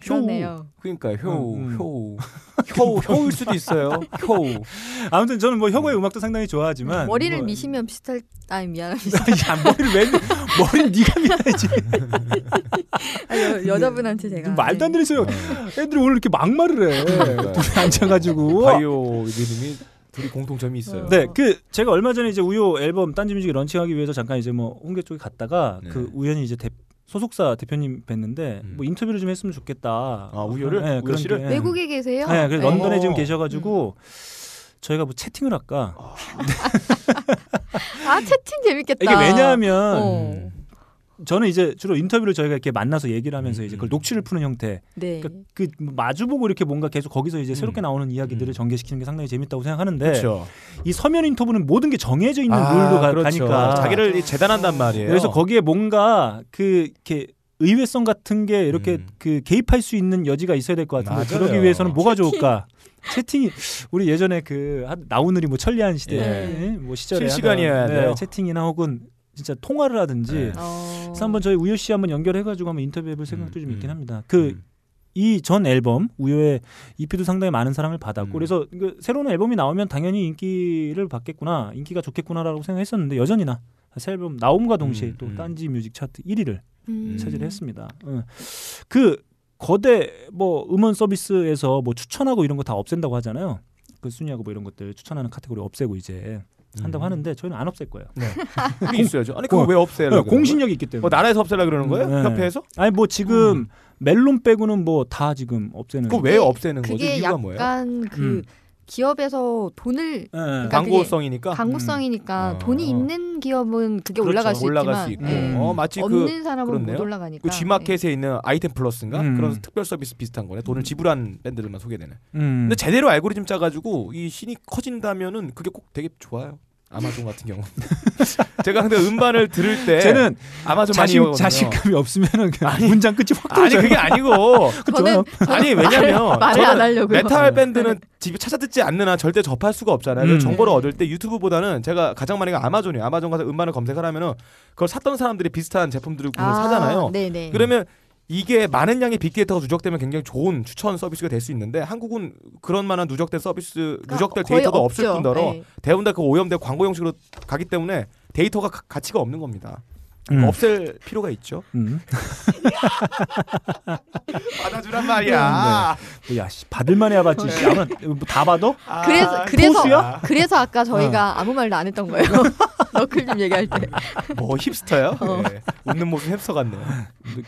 그러네요. 그러니까 효우, 음, 음. 효우. 효우, 효우일 수도 있어요. 효우. 아무튼 저는 뭐 혁오의 음악도 상당히 좋아하지만 머리를 뭐- 미시면 비슷할 아 미안합니다. 야, 머리를 왜 머리 네가 밀어야지. 아, 여, 여자분한테 제가 말도 안 네. 되는 소리. 애들이 오늘 이렇게 막말을 해. 둘이 앉아가지고. 바이오 리듬이 둘이 공통점이 있어요. 네, 그 제가 얼마 전에 이제 우효 앨범 딴지뮤직 런칭하기 위해서 잠깐 이제 뭐 홍대 쪽에 갔다가 네. 그 우연히 이제 대, 소속사 대표님 뵀는데 음. 뭐 인터뷰를 좀 했으면 좋겠다. 아, 우효를? 네, 그런? 게, 예. 외국에 계세요? 네, 그래서 런던에 어. 지금 계셔가지고 저희가 뭐 채팅을 할까? 아 채팅 재밌겠다. 이게 왜냐하면 어. 저는 이제 주로 인터뷰를 저희가 이렇게 만나서 얘기를 하면서 음, 이제 음. 그걸 녹취를 푸는 형태. 네. 그러니까 그 마주보고 이렇게 뭔가 계속 거기서 이제 새롭게 음. 나오는 이야기들을 음. 전개시키는 게 상당히 재밌다고 생각하는데 그렇죠. 이 서면 인터뷰는 모든 게 정해져 있는 아, 룰로 가, 그렇죠. 가니까 자기를 이 재단한단 말이에요. 그래서 거기에 뭔가 그 이렇게 의외성 같은 게 이렇게 음. 그 개입할 수 있는 여지가 있어야 될 것 같은데 맞아요. 그러기 위해서는 뭐가 좋을까? 채팅이 우리 예전에 그 하- 나우늘이 뭐 천리안 시대 예. 뭐 시절에 실시간이어야 하던, 돼요. 채팅이나 혹은 진짜 통화를 하든지 네. 어. 그래서 한번 저희 우효 씨 한번 연결해가지고 한번 인터뷰해볼 생각도 음, 좀 있긴 음. 합니다. 그 음. 이전 앨범 우효의 EP도 상당히 많은 사랑을 받았고 음. 그래서 그 새로운 앨범이 나오면 당연히 인기를 받겠구나 인기가 좋겠구나라고 생각했었는데 여전히나 새 앨범 나옴과 동시에 음, 또 음. 딴지 뮤직 차트 1위를 음. 차지를 했습니다. 어. 그 거대 뭐 음원 서비스에서 뭐 추천하고 이런 거 다 없앤다고 하잖아요. 그 순위하고 뭐 이런 것들 추천하는 카테고리 없애고 이제 한다고 음. 하는데 저희는 안 없앨 거예요. 그게 있어야죠. 아니 그거 어, 왜 없애요? 네, 공신력이 있기 때문에. 뭐 나라에서 없애려 그러는 거예요? 네. 협회에서? 아니 뭐 지금 음. 멜론 빼고는 뭐 다 지금 없애는. 그거 왜 없애는 거죠? 그게 이유가 뭐예요? 약간 그 음. 기업에서 돈을 예. 그러니까 광고성이니까 광고성이니까 음. 돈이 어. 있는 기업은 그게 그렇죠. 올라갈 수 올라갈 있지만 수 있고 예. 어 마치 그 없는 사람은 그렇네요. 못 올라가니까. 그 G마켓에 있는 아이템 플러스인가 음. 그런 특별 서비스 비슷한 거네. 돈을 지불한 밴드들만 소개되는. 음. 근데 제대로 알고리즘 짜가지고 이 신이 커진다면은 그게 꼭 되게 좋아요. 아마존 같은 경우. 제가 근데 음반을 들을 때 쟤는 아마존 많이 자신 이용하거든요. 자신감이 없으면은 그냥 문장 끝이 확 아니 떨어져요. 그게 아니고 저는 아니 왜냐면 말을 안 저는 하려고요. 메탈 밴드는 집에 찾아 듣지 않는 한 절대 접할 수가 없잖아요. 음. 정보를 얻을 때 유튜브보다는 제가 가장 많이 가 아마존이에요. 아마존 가서 음반을 검색을 하면은 그걸 샀던 사람들이 비슷한 제품들을 구매를 사잖아요. 네네. 그러면 이게 많은 양의 빅데이터가 누적되면 굉장히 좋은 추천 서비스가 될 수 있는데 한국은 그런 만한 누적된 서비스 누적될 거의 데이터도 없을. 뿐더러 네. 대부분 다 그 오염된 광고 형식으로 가기 때문에 데이터가 가, 가치가 없는 겁니다. 음. 없앨 필요가 있죠. 음. 받아주란 말이야. 뭐 야, 씨, 받을만 해야 받지. 씨. 아마 뭐다 받아? 그래서 그래서 포수야? 그래서 아까 저희가 아무 말도 안 했던 거예요. 너클님 얘기할 때. 뭐 hipster요? 어. 네. 웃는 모습 힙스터 같네요.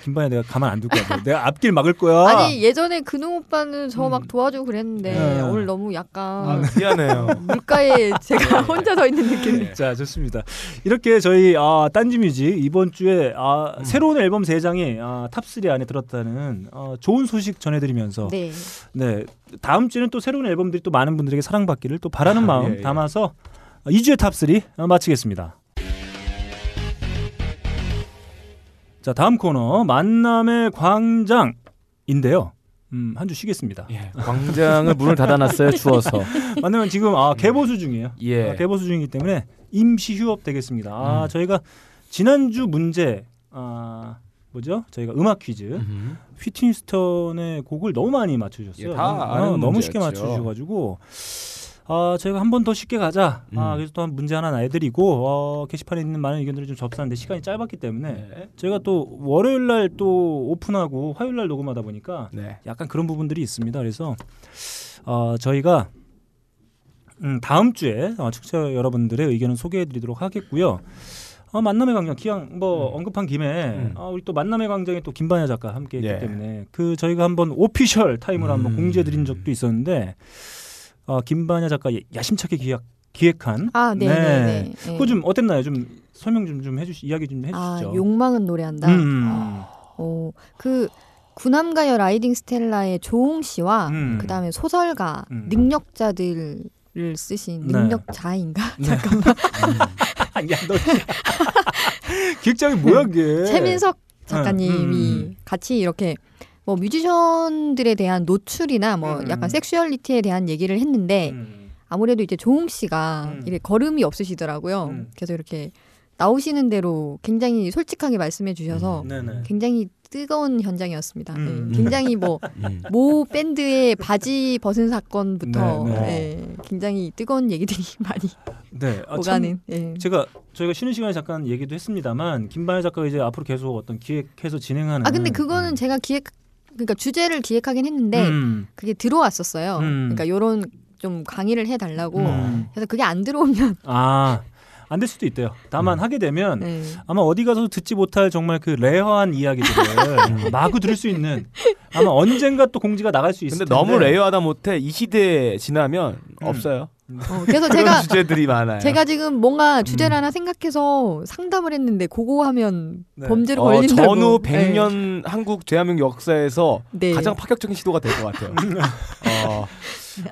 김반야 내가 가만 안 둘 거야. 내가 앞길 막을 거야. 아니 예전에 근우 오빠는 저막 음. 도와주고 그랬는데 네. 오늘 너무 약간 아, 미안해요. 물가에 제가 혼자 서 있는 느낌. 자 좋습니다. 이렇게 저희 아, 딴지뮤직 이번 주에 아, 음. 새로운 앨범 세 장이 아, top 3 안에 들었다는 어, 좋은 소식 전해드리면서 네. 네 다음 주에는 또 새로운 앨범들이 또 많은 분들에게 사랑받기를 또 바라는 아, 마음 예, 예. 담아서 이 주의 top 3 어, 마치겠습니다. 자 다음 코너 만남의 광장인데요. 음, 한 주 쉬겠습니다. 예, 광장을 문을 닫아놨어요. 추워서. 만나면 지금 아, 개보수 중이에요. 예. 아, 개보수 중이기 때문에 임시 휴업 되겠습니다. 아, 음. 저희가 지난주 문제 아, 뭐죠? 저희가 음악 퀴즈 음. 휘트니스턴의 곡을 너무 많이 맞춰주셨어요. 예, 다 어, 너무 쉽게. 맞춰주셔가지고 아, 저희가 한 번 더 쉽게 가자. 아, 음. 그래서 또 한 문제 하나 내드리고 어, 게시판에 있는 많은 의견들을 좀 접수하는데 시간이 짧았기 때문에 네. 저희가 또 월요일 날 또 오픈하고 화요일 날 녹음하다 보니까 네. 약간 그런 부분들이 있습니다. 그래서 어, 저희가 음, 다음 주에 어, 청취자 여러분들의 의견을 소개해드리도록 하겠고요. 어, 만남의 광장 기왕 뭐 언급한 김에 음. 어, 우리 또 만남의 광장에 또 김반야 작가 함께했기 예. 때문에 그 저희가 한번 official time으로 한번 음. 공지해드린 적도 있었는데 어, 김반야 작가 예- 야심차게 기획 기획한 아, 네, 네, 네. 네. 그거 좀 어땠나요? 좀 설명 좀 좀 해주시 이야기 좀 아, 해주시죠. 욕망은 노래한다. 음. 어, 그 구남과여라이딩스텔라의 조웅 씨와 음. 그다음에 소설가 음. 능력자들 을 쓰신 네. 능력자인가? 네. 잠깐만. 야, 너 기획장이 뭐야 그게? 최민석 작가님이 음. 같이 이렇게 뭐 뮤지션들에 대한 노출이나 뭐 음. 약간 섹슈얼리티에 대한 얘기를 했는데 음. 아무래도 이제 조홍 씨가 음. 이렇게 걸음이 없으시더라고요. 음. 그래서 이렇게 나오시는 대로 굉장히 솔직하게 말씀해 주셔서 네네. 굉장히 뜨거운 현장이었습니다. 음. 네, 굉장히 뭐 음. 모 밴드의 바지 벗은 사건부터 네, 네, 굉장히 뜨거운 얘기들이 많이 네. 아, 참 오가는. 예. 제가 저희가 쉬는 시간에 잠깐 얘기도 했습니다만 김반야 작가가 이제 앞으로 계속 어떤 기획해서 진행하는. 아 근데 그거는 제가 기획 그러니까 주제를 기획하긴 했는데 음. 그게 들어왔었어요. 음. 그러니까 요런 좀 강의를 해달라고. 음. 그래서 그게 안 들어오면 아. 안 될 수도 있대요. 다만 하게 되면 네. 아마 어디 가서 듣지 못할 정말 그 rare한 이야기들을 마구 들을 수 있는 아마 언젠가 또 공지가 나갈 수 있을 근데 텐데. 너무 rare하다 못해 이 시대에 지나면 음. 없어요. 어, 그래서 제가 주제들이 많아요. 제가 지금 뭔가 주제를 음. 하나 생각해서 상담을 했는데 그거 하면 네. 범죄로 어, 걸린다고. 전후 네. 100년 한국 대한민국 역사에서 네. 가장 파격적인 시도가 될 것 같아요. 어,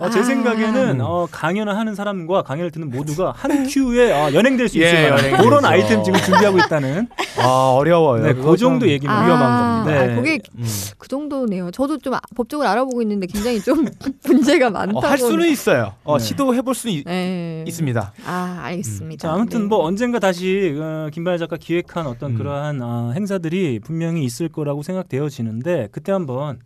어, 제 아. 생각에는 어, 강연을 하는 사람과 강연을 듣는 모두가 한 큐에 어, 연행될 수 예, 있을 만한 연행되죠. 그런 아이템 지금 준비하고 있다는 아 어려워요. 네, 그 정도 참 얘기입니다. 위험한 아, 겁니다. 네. 아, 그게 음. 그 정도네요. 저도 좀 아- 법적으로 알아보고 있는데 굉장히 좀 문제가 많다고. 어, 할 수는 있어요. 어, 네. 시도해볼 있, 네. 있습니다. 아 알겠습니다. 자, 아무튼 네. 뭐 언젠가 다시 어, 김반야 작가 기획한 어떤 음. 그러한 어, 행사들이 분명히 있을 거라고 생각되어지는데 그때 한번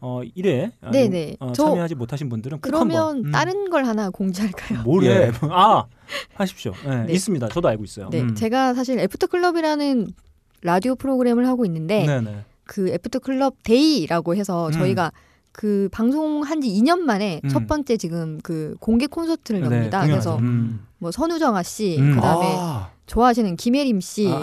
어, 1회 아, 네네. 어, 저- 참여하지 못하신 분들은 꼭 그러면 한번 음. 다른 걸 하나 공지할까요? 뭐래? 예. 아 하십시오. 네, 네. 있습니다. 저도 알고 있어요. 네, 음. 제가 사실 애프터 클럽이라는 라디오 프로그램을 하고 있는데 네네. 그 애프터 클럽 데이라고 해서 음. 저희가 그 방송한 지 2년 만에 음. 첫 번째 지금 그 공개 콘서트를 네, 엽니다. 그래서 음. 뭐 선우정아 씨, 음. 그다음에 아, 좋아하시는 김예림 씨, 아.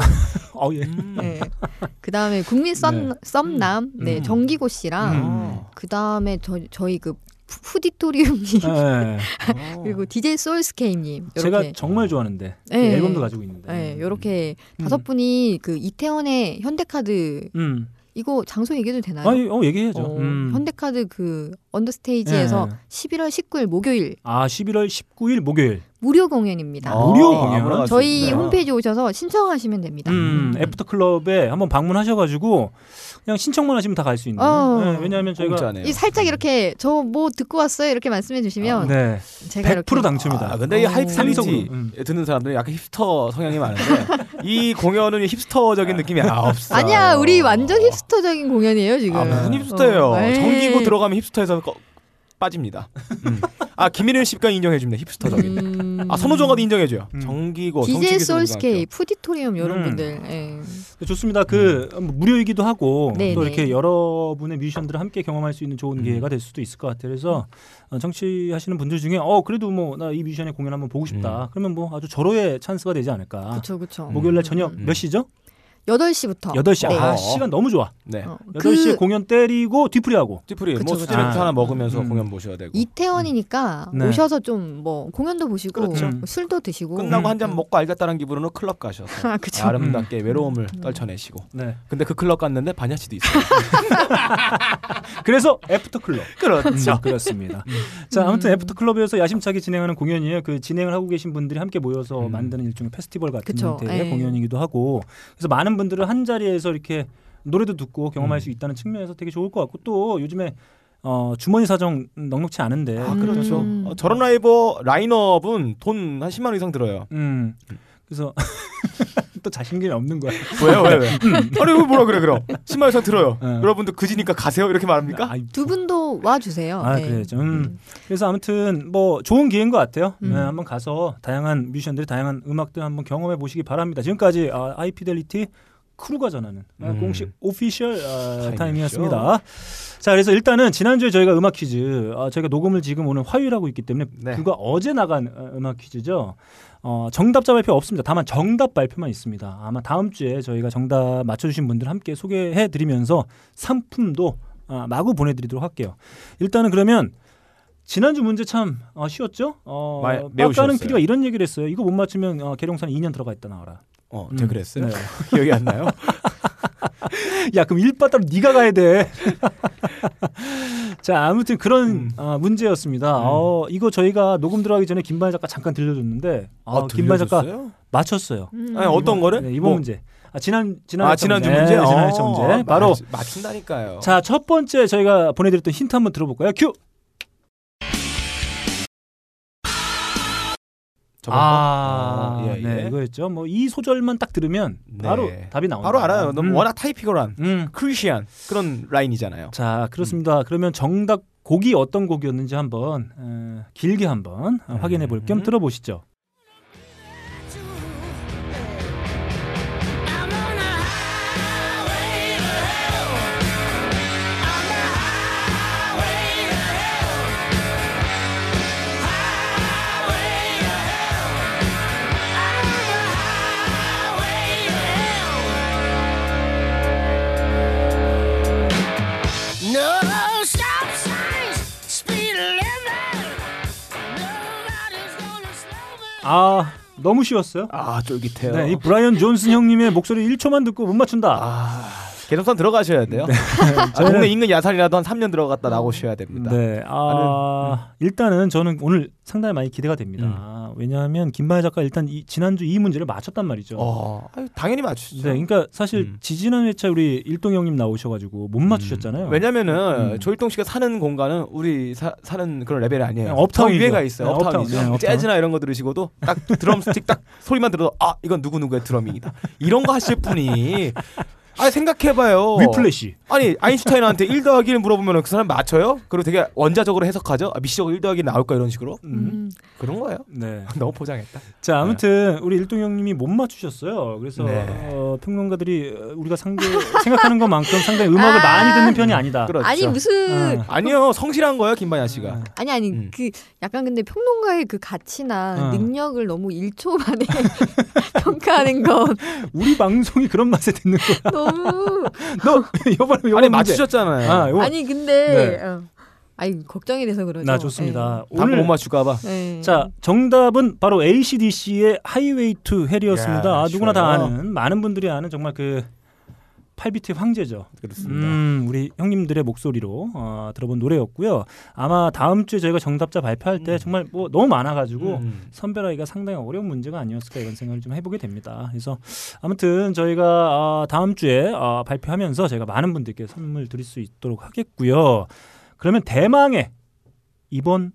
어, 예. 음. 네. 그 다음에 국민 썸, 네. 썸남, 네, 음. 정기고 씨랑 음. 그 다음에 저, 저희 그 푸- 푸디토리움님 네. 그리고 DJ 소울스케이님 제가 이렇게 정말 좋아하는데 그 네. 앨범도 가지고 있는데. 네, 요렇게 음. 다섯 분이 그 이태원의 현대카드 음. 이거 장소 얘기해도 되나요? 아니, 어 얘기해야죠. 어, 음. 현대카드 그 언더스테이지에서 네. 11월 19일 목요일 아, 11월 19일 목요일. 무료 공연입니다. 아, 무료 네. 공연? 갈수 저희. 홈페이지 오셔서 신청하시면 됩니다. 음, 애프터 클럽에 한번 방문하셔가지고 그냥 신청만 하시면 다 갈 수 있는. 어. 네, 왜냐하면 저희가 공짜네요. 이 살짝 이렇게 저 뭐 듣고 왔어요 이렇게 말씀해 주시면 네, 제가 100% 이렇게 당첨이다. 아, 근데 이 어. 하이프 상속으로. 퀄리티 음. 듣는 사람들은 약간 힙스터 성향이 많은데 이 공연은 힙스터적인 느낌이 없어. 아니야 우리 완전 힙스터적인 공연이에요 지금. 아, 무슨 힙스터예요? 어, 에이. 정기고 들어가면 힙스터에서 꺼- 빠집니다. 음. 아 김일현 씨가 인정해줍니다. 힙스터적인. 음. 아 선호정가도 인정해줘요. 음. 정기고 DJ 솔스케이, 푸디토리움 이런 음. 분들. 예. 좋습니다. 그뭐 무료이기도 하고 네, 또 네. 이렇게 여러분의 뮤지션들을 함께 경험할 수 있는 좋은 음. 기회가 될 수도 있을 것 같아요. 그래서 어, 정치하시는 분들 중에 어 그래도 뭐 나 이 뮤지션의 공연 한번 보고 싶다. 그러면 뭐 아주 절호의 찬스가 되지 않을까. 그쵸 그쵸. 목요일 날 저녁 음. 몇 시죠? 8시부터. 8시. 네. 아, 어. 시간 너무 좋아. 네. 어, 8시에 그 공연 때리고 뒤풀이하고. 찌푸리 그쵸, 뭐 그쵸. 스트레스 아. 하나 먹으면서 음. 공연 보셔야 되고. 이태원이니까 네. 오셔서 좀 뭐 공연도 보시고 그렇죠. 뭐 술도 드시고 끝나고 음. 한잔 먹고 알겠다는 기분으로 클럽 가셔서 아, 그쵸. 아름답게 외로움을 떨쳐내시고. 네. 근데 그 클럽 갔는데 반야 씨도 있어요. 그래서 애프터 클럽. 그렇죠. 음, 그렇습니다. 자, 아무튼 애프터 클럽에서 야심차게 진행하는 공연이에요. 그 진행을 하고 계신 분들이 함께 모여서 음. 만드는 일종의 페스티벌 같은. 형태의 예. 공연이기도 하고. 그래서 많은 분들을 한 자리에서 이렇게 노래도 듣고 경험할 음. 수 있다는 측면에서 되게 좋을 것 같고 또 요즘에 어, 주머니 사정 넉넉치 않은데. 아, 그렇죠. 음. 어, 저런 라이브 라인업은 돈 한 10만 원 이상 들어요. 음. 그래서 또 자신감이 없는 거야. 왜요? 왜 왜? 아니 왜 뭐라 그래 그럼? 10만 원 이상 들어요. 어. 여러분들 그지니까 가세요 이렇게 말합니까? 아이, 두 분도 와 주세요. 아, 네. 그래요. 음. 그래서 아무튼 뭐 좋은 기회인 것 같아요. 음. 네, 한번 가서 다양한 뮤지션들의 다양한 음악들 한번 경험해 보시기 바랍니다. 지금까지 아, 하이피델리티 크루가 전하는 아, 음. 공식 official 아, 타임이었죠. 타임이었습니다. 자, 그래서 일단은 지난주에 저희가 음악 퀴즈, 아, 저희가 녹음을 지금 오늘 화요일하고 있기 때문에 네. 그거 어제 나간 어, 음악 퀴즈죠. 어, 정답자 발표 없습니다. 다만 정답 발표만 있습니다. 아마 다음 주에 저희가 정답 맞춰주신 분들 함께 소개해 드리면서 상품도 아, 마구 보내드리도록 할게요. 일단은 그러면 지난주 문제 참 어, 쉬웠죠? 어, 마- 매우 빡가는. PD가 이런 얘기를 했어요. 이거 못 맞추면 어, 계룡산 2년 들어가 있다 나와라. 어, 음. 제가 그랬어요. 네. 기억이 안 나요? 야 그럼 일바따로 네가 가야 돼. 자 아무튼 그런 음. 아, 문제였습니다. 어, 이거 저희가 녹음 들어가기 전에 김반야 작가 잠깐 들려줬는데 아, 김반야 작가 들려줬어요? 맞췄어요. 음. 아니, 어떤 거를? 네, 이번 뭐, 문제. 아, 지난 지난 아 지난주 문제. 문제. 네, 지난 어, 문제. 바로 맞, 맞춘다니까요. 자 첫 번째 저희가 보내드렸던 힌트 한번 들어볼까요? 큐. 저번 아, 거? 어, 예, 네 예. 이거였죠. 뭐 이 소절만 딱 들으면 네. 바로 답이 나옵니다. 바로 알아요. 너무 음. 워낙 타이피컬한 음. 크리시안 그런 라인이잖아요. 자 그렇습니다. 그러면 정답 곡이 어떤 곡이었는지 한번 어, 길게 한번 어, 확인해 볼겸 음. 들어보시죠. 아 너무 쉬웠어요. 아 쫄깃해요. 네, 이 브라이언 존슨 형님의 목소리 1초만 듣고 못 맞춘다. 아 개성산 들어가셔야 돼요. 아, 동네 인근 야산이라도 한 3년 들어갔다 나오셔야 됩니다. 네, 아 일단은 저는 오늘 상당히 많이 기대가 됩니다. 왜냐하면 김만혜 작가 일단 이, 지난주 이 문제를 맞췄단 말이죠. 어, 아유, 당연히 맞추죠. 네, 그러니까 사실 음. 지지난 회차 우리 일동 형님 나오셔가지고 못 맞추셨잖아요. 왜냐면은 음. 조일동 씨가 사는 공간은 우리 사, 사는 그런 레벨이 아니에요. 업타운이죠. 더 위에가 있어요. 네, 업타운, 업타운이죠. 네, 업타운. 재즈나 이런 거 들으시고도 딱 드럼 스틱 딱 소리만 들어도 아 이건 누구 누구의 drumming이다. 이런 거 하실 분이 아 생각해봐요. 위플래시. 아니 아인슈타인한테 1 더하기를 물어보면 그 사람 맞춰요? 그리고 되게 원자적으로 해석하죠. 아, 미시적으로 1 더하기 나올까 이런 식으로 음. 음. 그런 거예요. 네. 너무 포장했다. 자 아무튼 우리 일동 형님이 못 맞추셨어요. 그래서 네. 어, 평론가들이 어, 우리가 상대 생각하는 것만큼 상당히 음악을 많이 듣는 편이 아니다. 그렇죠. 아니 무슨 어. 아니요 성실한 거예요 김반야 씨가. 아니 아니 음. 그 약간 근데 평론가의 그 가치나 어. 능력을 너무 1초 만에 평가하는 건 우리 방송이 그런 맛에 듣는 거야. 너무 너 이번에 이번 아니 문제. 맞추셨잖아요. 아, 요거- 아니 근데 네. 어. 아니 걱정이 돼서 그러죠. 나 좋습니다. 다음 오늘 못 맞출까봐. 네. 네. 자 정답은 바로 ACDC의 Highway to Hell이었습니다. 야, 아, 누구나 다. 아는 많은 분들이 아는 정말 그 8비트의 황제죠. 그렇습니다. 음, 우리 형님들의 목소리로 어, 들어본 노래였고요. 아마 다음 주에 저희가 정답자 발표할 때 정말 뭐 너무 많아가지고 음. 선별하기가 상당히 어려운 문제가 아니었을까 이런 생각을 좀 해보게 됩니다. 그래서 아무튼 저희가 어, 다음 주에 어, 발표하면서 저희가 많은 분들께 선물 드릴 수 있도록 하겠고요. 그러면 대망의 이번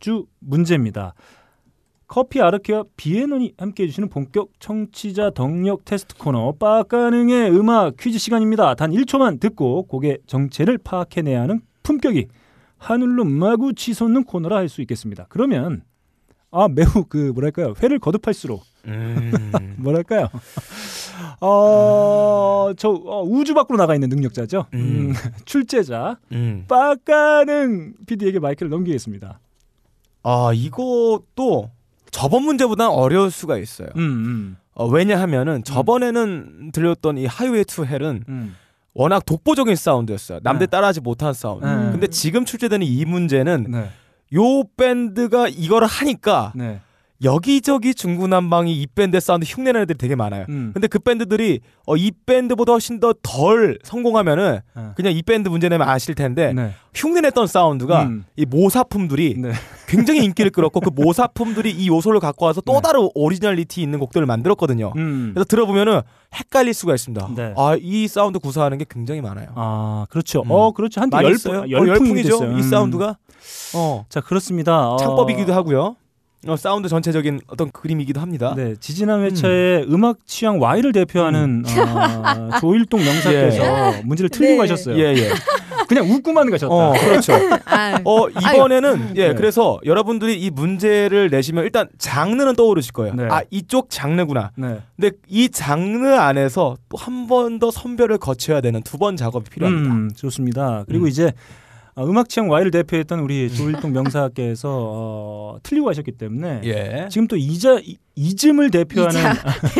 주 문제입니다. 커피 아르케와 비에논이 함께 해주시는 본격 청취자 덕력 테스트 코너 빠까능의 음악 퀴즈 시간입니다. 단 1초만 듣고 곡의 정체를 파악해내야 하는 품격이 하늘로 마구 치솟는 코너라 할 수 있겠습니다. 그러면 아 매우 그 뭐랄까요 회를 거듭할수록 음. 뭐랄까요 어저 어, 우주 밖으로 나가 있는 능력자죠. 음. 음, 출제자 음. 빡가는 PD에게 마이크를 넘기겠습니다. 아 이것도 저번 문제보다 어려울 수가 있어요. 음, 음, 어, 왜냐하면은 저번에는 들렸던 이 Highway to Hell은 음. 워낙 독보적인 사운드였어요. 남들 네. 따라하지 못한 사운드. 네. 근데 지금 출제되는 이 문제는 네, 요 밴드가 이거를 하니까 네, 여기저기 중구난방이 이 밴드 사운드 흉내내는 애들이 되게 많아요. 음, 근데 그 밴드들이 어, 이 밴드보다 훨씬 더 덜 성공하면은 네. 그냥 이 밴드 문제 내면 아실 텐데 네, 흉내냈던 사운드가 음. 이 모사품들이 네. 굉장히 인기를 끌었고 그 모사품들이 이 요소를 갖고 와서 또 네. 다른 오리지널리티 있는 곡들을 만들었거든요. 음. 그래서 들어보면은 헷갈릴 수가 있습니다. 네. 아, 이 사운드 구사하는 게 굉장히 많아요. 아 그렇죠. 음. 어 그렇죠. 많이 열풍. 어, 열풍이죠. 이 음. 사운드가 어, 자 그렇습니다. 어, 창법이기도 하고요. 어, 사운드 전체적인 어떤 그림이기도 합니다. 네, 지지난 회차에 음. 악 취향 Y를 대표하는 어, 조일동 명사께서 문제를 틀리고 네. 가셨어요. 예, 예. 그냥 웃고만 가셨다. 어, 그렇죠. 아, 어, 이번에는 예, 네. 그래서 여러분들이 이 문제를 내시면 일단 장르는 떠오르실 거예요. 네. 아, 이쪽 장르구나. 네. 근데 이 장르 안에서 또 한 번 더 선별을 거쳐야 되는 두 번 작업이 필요합니다. 음, 좋습니다. 그리고 음. 이제 어, 음악 취향 Y를 대표했던 우리 조일동 명사께서 어, 틀리고 가셨기 때문에 예. 지금 또 이자 이, 이즘을 대표하는 이자.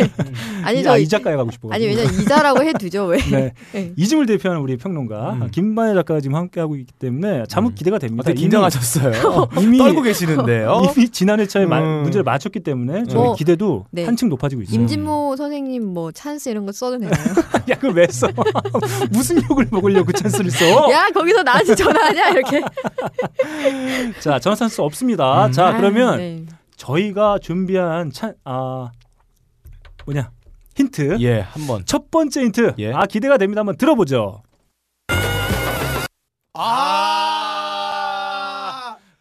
아니 이- 저 아, 이자가에 가고 싶어. 아니 왜냐 면 이자라고 해두죠 왜? 네. 네. 이즘을 대표하는 우리 평론가 음. 김반야 작가가 지금 함께 하고 있기 때문에 참혹 음. 기대가 됩니다. 되게 긴장하셨어요. 이미, 떨고 계시는데요. 이미 지난 회차에 마- 음. 문제를 맞췄기 때문에 저희 어. 기대도 네. 한층 높아지고 있어요. 임진모 선생님 뭐 찬스 이런 거 써도 되나요? 야, 그걸 왜 써? 무슨 욕을 먹으려고 그 찬스를 써? 야 거기서 나한테 전화하냐 이렇게. 자, 전화 찬스 없습니다. 자, 아, 그러면 네. 저희가 준비한 찬, 아, 뭐냐, 힌트. 예, 한번. 첫 번째 힌트. 예. 아, 기대가 됩니다. 한번 들어보죠. 아!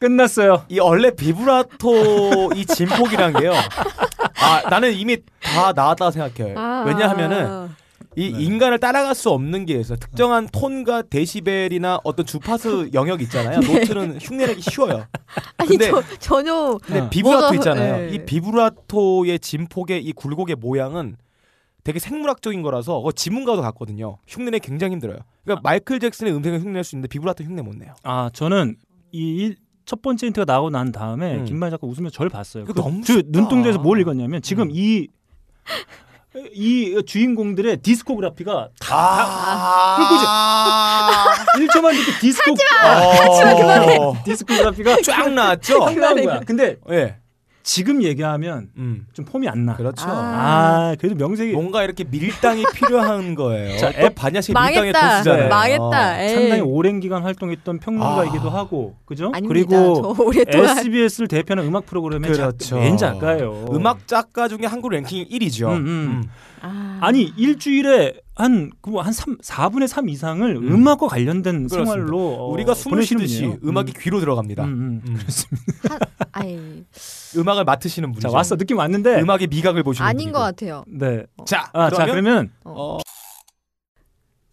끝났어요. 이 원래 비브라토 이 진폭이란 게요. 아, 나는 이미 다 나왔다고 생각해요. 아. 왜냐하면은 이 네. 인간을 따라갈 수 없는 게 있어요. 특정한 톤과 데시벨이나 어떤 주파수 영역 있잖아요. 노트는 흉내내기 쉬워요. 아니 근데- 저 전혀 근데 어. 비브라토 뭐가- 있잖아요. 예. 이 비브라토의 진폭의 이 굴곡의 모양은 되게 생물학적인 거라서 어, 지문과도 같거든요. 흉내내 기 굉장히 힘들어요. 그러니까 마이클 잭슨의 음색을 흉내낼 수 있는데 비브라토 흉내 못 내요. 아, 저는 이 첫 번째 힌트가 나오고 난 다음에 음. 김만희 작가 웃으면서 절 봤어요. 그 너무 저. 눈동자에서 뭘 읽었냐면 지금 음. 이, 이 주인공들의 디스코그래피가 아, 1초만 듣고 디스코 하지마, 그만해. 디스코그래피가 쫙 나왔죠. 거야. 근데 예. 지금 얘기하면 음. 좀 폼이 안 나. 그렇죠. 아, 그래도 명색이 뭔가 이렇게 밀당이 필요한 거예요. 자, 또 앱- 반야식 밀당의 망했다. 고수잖아요. 망했다. 에이. 상당히 오랜 기간 활동했던 평론가이기도 아. 하고, 그죠? 아닙니다. 그리고 SBS를 대표하는 음악 프로그램의 그렇죠. 작, 메인 작가예요. 음악 작가 중에 한국 랭킹 1위죠. 음, 음. 아. 아니 일주일에 한한 3, 4분의 3 이상을 음. 악과 관련된 그렇습니다. 생활로 어, 우리가 숨을 쉬듯이 분이에요. 음악이 귀로 들어갑니다. 음, 음, 음. 그렇습니다. 하- 음악을 맡으시는 분이죠. 자 왔어 느낌 왔는데 음악의 미각을 보시는 아닌 분이고. 것 같아요. 네. 자, 아, 자 그러면 어,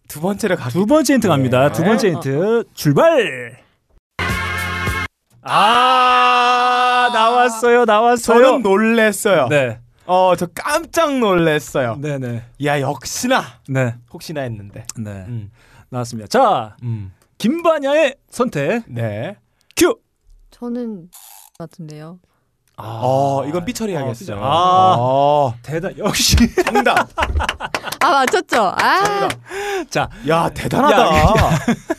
두 번째를 가. 두 번째 힌트 갑니다. 네. 두 번째 힌트 출발. 아 나왔어요, 나왔어요. 저는 놀랬어요. 네, 어, 저 깜짝 놀랬어요. 네, 네, 야, 역시나 네, 혹시나 했는데. 네. 음. 나왔습니다. 자 음. 김반야의 선택 네. 큐. 저는 같은데요. 아, 어, 이건 삐처리하겠어요. 아, 어, 대단 역시. 정답. 아 맞췄죠. 아자 야, 대단하다. 야,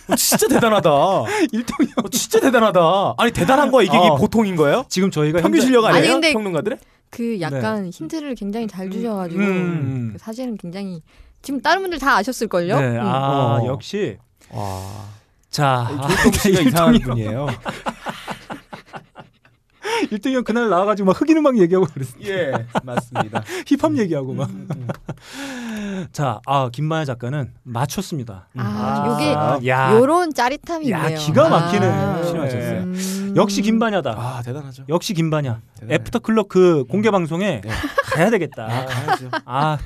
어, 진짜 대단하다. 어, 일동이 진짜 대단하다. 아니, 대단한 거야. 이게, 이게 어. 보통인 거예요? 지금 저희가 평균 현재- 실력 아니에요? 아니, 근데- 평론가들의? 그 약간 힌트를 굉장히 잘 주셔가지고 음. 그 사실은 굉장히 지금 다른 분들 다 아셨을걸요? 네, 음. 아 어. 역시. 와. 자, 조동 씨가 이상한 분이에요. 일등이 형 그날 나와가지고 막 흑인 음악 얘기하고 그랬어. 예, 맞습니다. 힙합 얘기하고 막. 자, 아 김마야 작가는 맞췄습니다. 아, 요게 아, 야, 요런 짜릿함이 야, 있네요. 기가 막히네. 아, 실화셨어요. 음. 역시 김반야다. 아 대단하죠. 역시 김반야. 대단해요. 애프터 클럽 그 공개 방송에 네. 가야 되겠다. 아 가야죠. 아,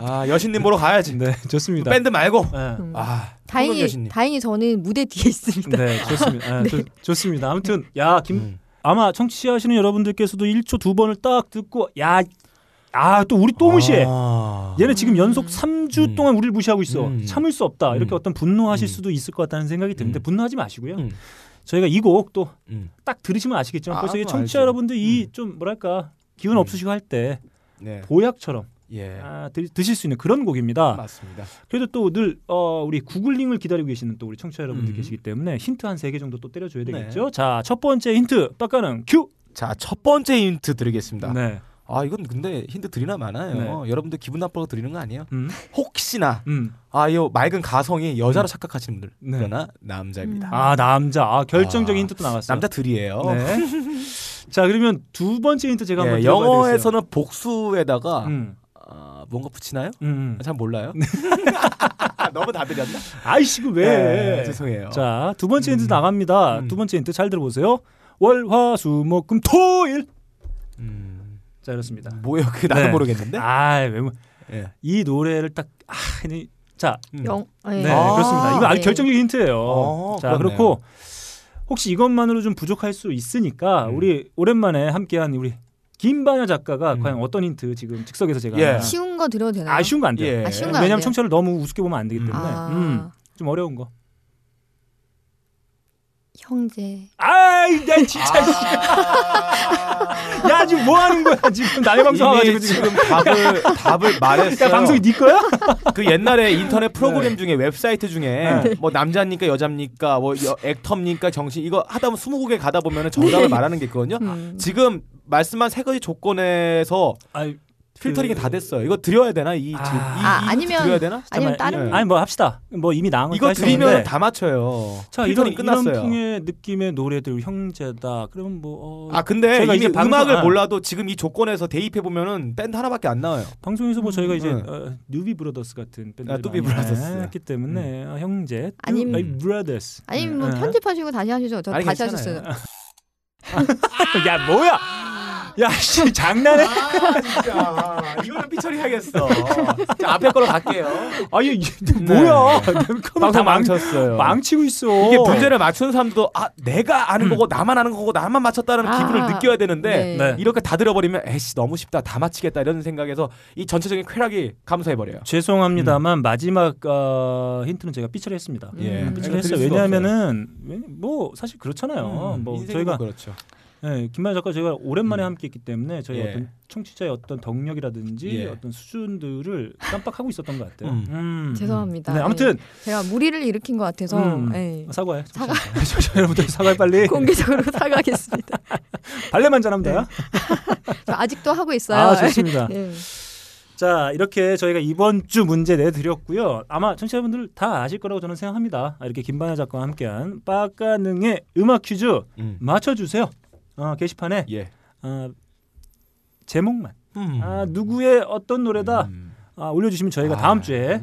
아 여신님 보러 가야지. 네, 좋습니다. 밴드 말고. 네. 음. 아 다행히 여신님. 다행히 저는 무대 뒤에 있습니다. 네, 좋습니다. 아, 좋- 좋습니다. 아무튼 야, 김 음. 아마 청취하시는 여러분들께서도 1초 두 번을 딱 듣고 야, 아, 또 우리 또 무시해. 아. 얘네 지금 연속 3주 음. 동안 우리를 무시하고 있어. 음. 참을 수 없다. 이렇게 음. 어떤 분노하실 음. 수도 있을 것 같다는 생각이 드는데 음. 분노하지 마시고요. 음. 저희가 이 곡 또딱 음. 들으시면 아시겠지만 아, 벌써 이 청취자 알죠. 여러분들 이 음. 좀 뭐랄까 기운 음. 없으시고 할때 네. 보약처럼 예. 아, 드, 드실 수 있는 그런 곡입니다. 맞습니다. 그래도 또늘 어, 우리 구글링을 기다리고 계시는 또 우리 청취자 여러분들 음. 계시기 때문에 힌트 한 세 개 정도 또 때려줘야 네. 되겠죠. 자, 첫 번째 힌트 빡가는 큐. 자 첫 번째 힌트 드리겠습니다. 네. 아 이건 근데 힌트 드리나 마나요. 여러분들 기분 나빠서 드리는 거 아니에요? 음. 혹시나 음. 아이 맑은 가성이 여자로 착각하시는 분들 네. 그러나 남자입니다. 아 남자. 아, 결정적인 아, 힌트 또 나왔어요. 남자들이에요. 네. 자 그러면 두 번째 힌트 제가 한번 예. 영어에서는 복수에다가 음. 아, 뭔가 붙이나요? 음. 잘 몰라요. 너무 다 드렸나? 아이씨 그 왜? 네, 죄송해요. 자, 두 번째 힌트 음. 나갑니다. 음. 두 번째 힌트 잘 들어보세요. 월, 화, 수, 목, 금, 토, 일. 음, 자, 이렇습니다. 뭐예요? 그게 나도 네. 모르겠는데. 아, 왜, 뭐- 예. 이 노래를 딱, 아, 이- 자, 음. 영, 네, 네. 아, 그렇습니다. 이거 아주 네. 결정적인 힌트예요. 어, 자, 그렇네요. 그렇고 혹시 이것만으로 좀 부족할 수 있으니까 음. 우리 오랜만에 함께한 우리 김반야 작가가 음. 과연 어떤 힌트 지금 즉석에서 제가 예. 쉬운 거 드려도 되나요? 아, 쉬운 거 안 돼요. 예. 아, 쉬운 거안 왜냐하면 돼요? 청취자를 너무 우습게 보면 안 되기 때문에 아, 음, 좀 어려운 거. 형제. 아이, 나 진짜. 씨. 야, 지금 뭐 하는 거야? 지금 남의 방송 와가지고 지금. 지금 답을 답을 말했어요. 야, 방송이 네 거야? 그 옛날에 인터넷 프로그램 중에 웹사이트 중에 네. 뭐 남자입니까 여자입니까 뭐 여- actor입니까 정신 이거 하다 보면 스무 곡에 가다 보면은 정답을 말하는 게 있거든요. 음. 지금 말씀한 세 가지 조건에서 아이, 필터링이 그- 다 됐어요. 이거 드려야 되나 이 아. 지금 이, 아, 이 아니면- 드려야 되나? 아니면 다른 예. 아니 뭐 합시다. 뭐 이미 나온 이거 드리면 다 맞춰요. 자 이런 필터링 이런 끝났어요. 풍의 느낌의 노래들 형제다. 그러면 뭐 어, 아 근데 저희가 이미 이제 방송- 음악을 아. 몰라도 지금 이 조건에서 대입해 보면은 밴드 하나밖에 안 나와요. 방송에서 뭐 저희가 이제 음. 어, Doobie Brothers 같은 밴드 아, Doobie Brothers. 음. 했기 때문에 어, 형제 아니 brothers 아니면 뭐 네. 편집하시고 다시 하시죠. 저 아니, 다시 괜찮아요. 하셨어요. 야 뭐야? 야 씨 장난해? 진짜 이거는 피처리 하겠어. 자, 앞에 걸로 갈게요. 아니 이- 뭐야? 다 방송 망, 망쳤어요. 망치고 있어. 이게 문제를 맞추는 사람도 아 내가 아는 거고 나만 아는 거고 나만 맞췄다는 아, 기분을 느껴야 되는데 네. 이렇게 다 들어버리면 에씨 너무 쉽다 다 맞히겠다 이런 생각에서 이 전체적인 쾌락이 감소해버려요. 죄송합니다만 마지막 어, 힌트는 제가 삐처리 했습니다. 예. 음, 삐처리 했어요. 왜냐하면은 왜- 뭐 사실 그렇잖아요. 음, 뭐 저희가 뭐 그렇죠. 예, 김만희 작가 제가 오랜만에 음. 함께 했기 때문에 저희 예. 어떤 청취자의 어떤 덕력이라든지 예. 어떤 수준들을 깜빡하고 있었던 것 같아요. 음. 음. 죄송합니다. 네, 아무튼 제가 무리를 일으킨 것 같아서 음. 예. 사과해. 사과. 여러분들 사과해 빨리. 공개적으로 사과하겠습니다. 발레만 잘하면 돼요. 저 아직도 하고 있어요. 아 좋습니다. 네. 자 이렇게 저희가 이번 주 문제 내드렸고요. 아마 청취자분들 다 아실 거라고 저는 생각합니다. 아, 이렇게 김반야 작가와 함께한 빠까능의 음악 퀴즈 음. 맞춰주세요. 어, 게시판에 예. 어, 제목만 음. 아, 누구의 어떤 노래다 음. 아, 올려주시면 저희가 아, 다음 주에.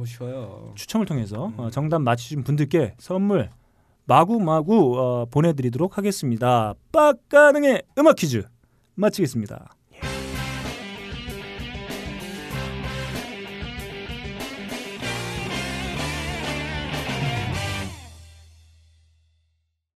추첨을 통해서 어, 음. 정답 맞히신 분들께 선물 마구마구 어, 보내드리도록 하겠습니다. 빡가능의 음악 퀴즈 마치겠습니다.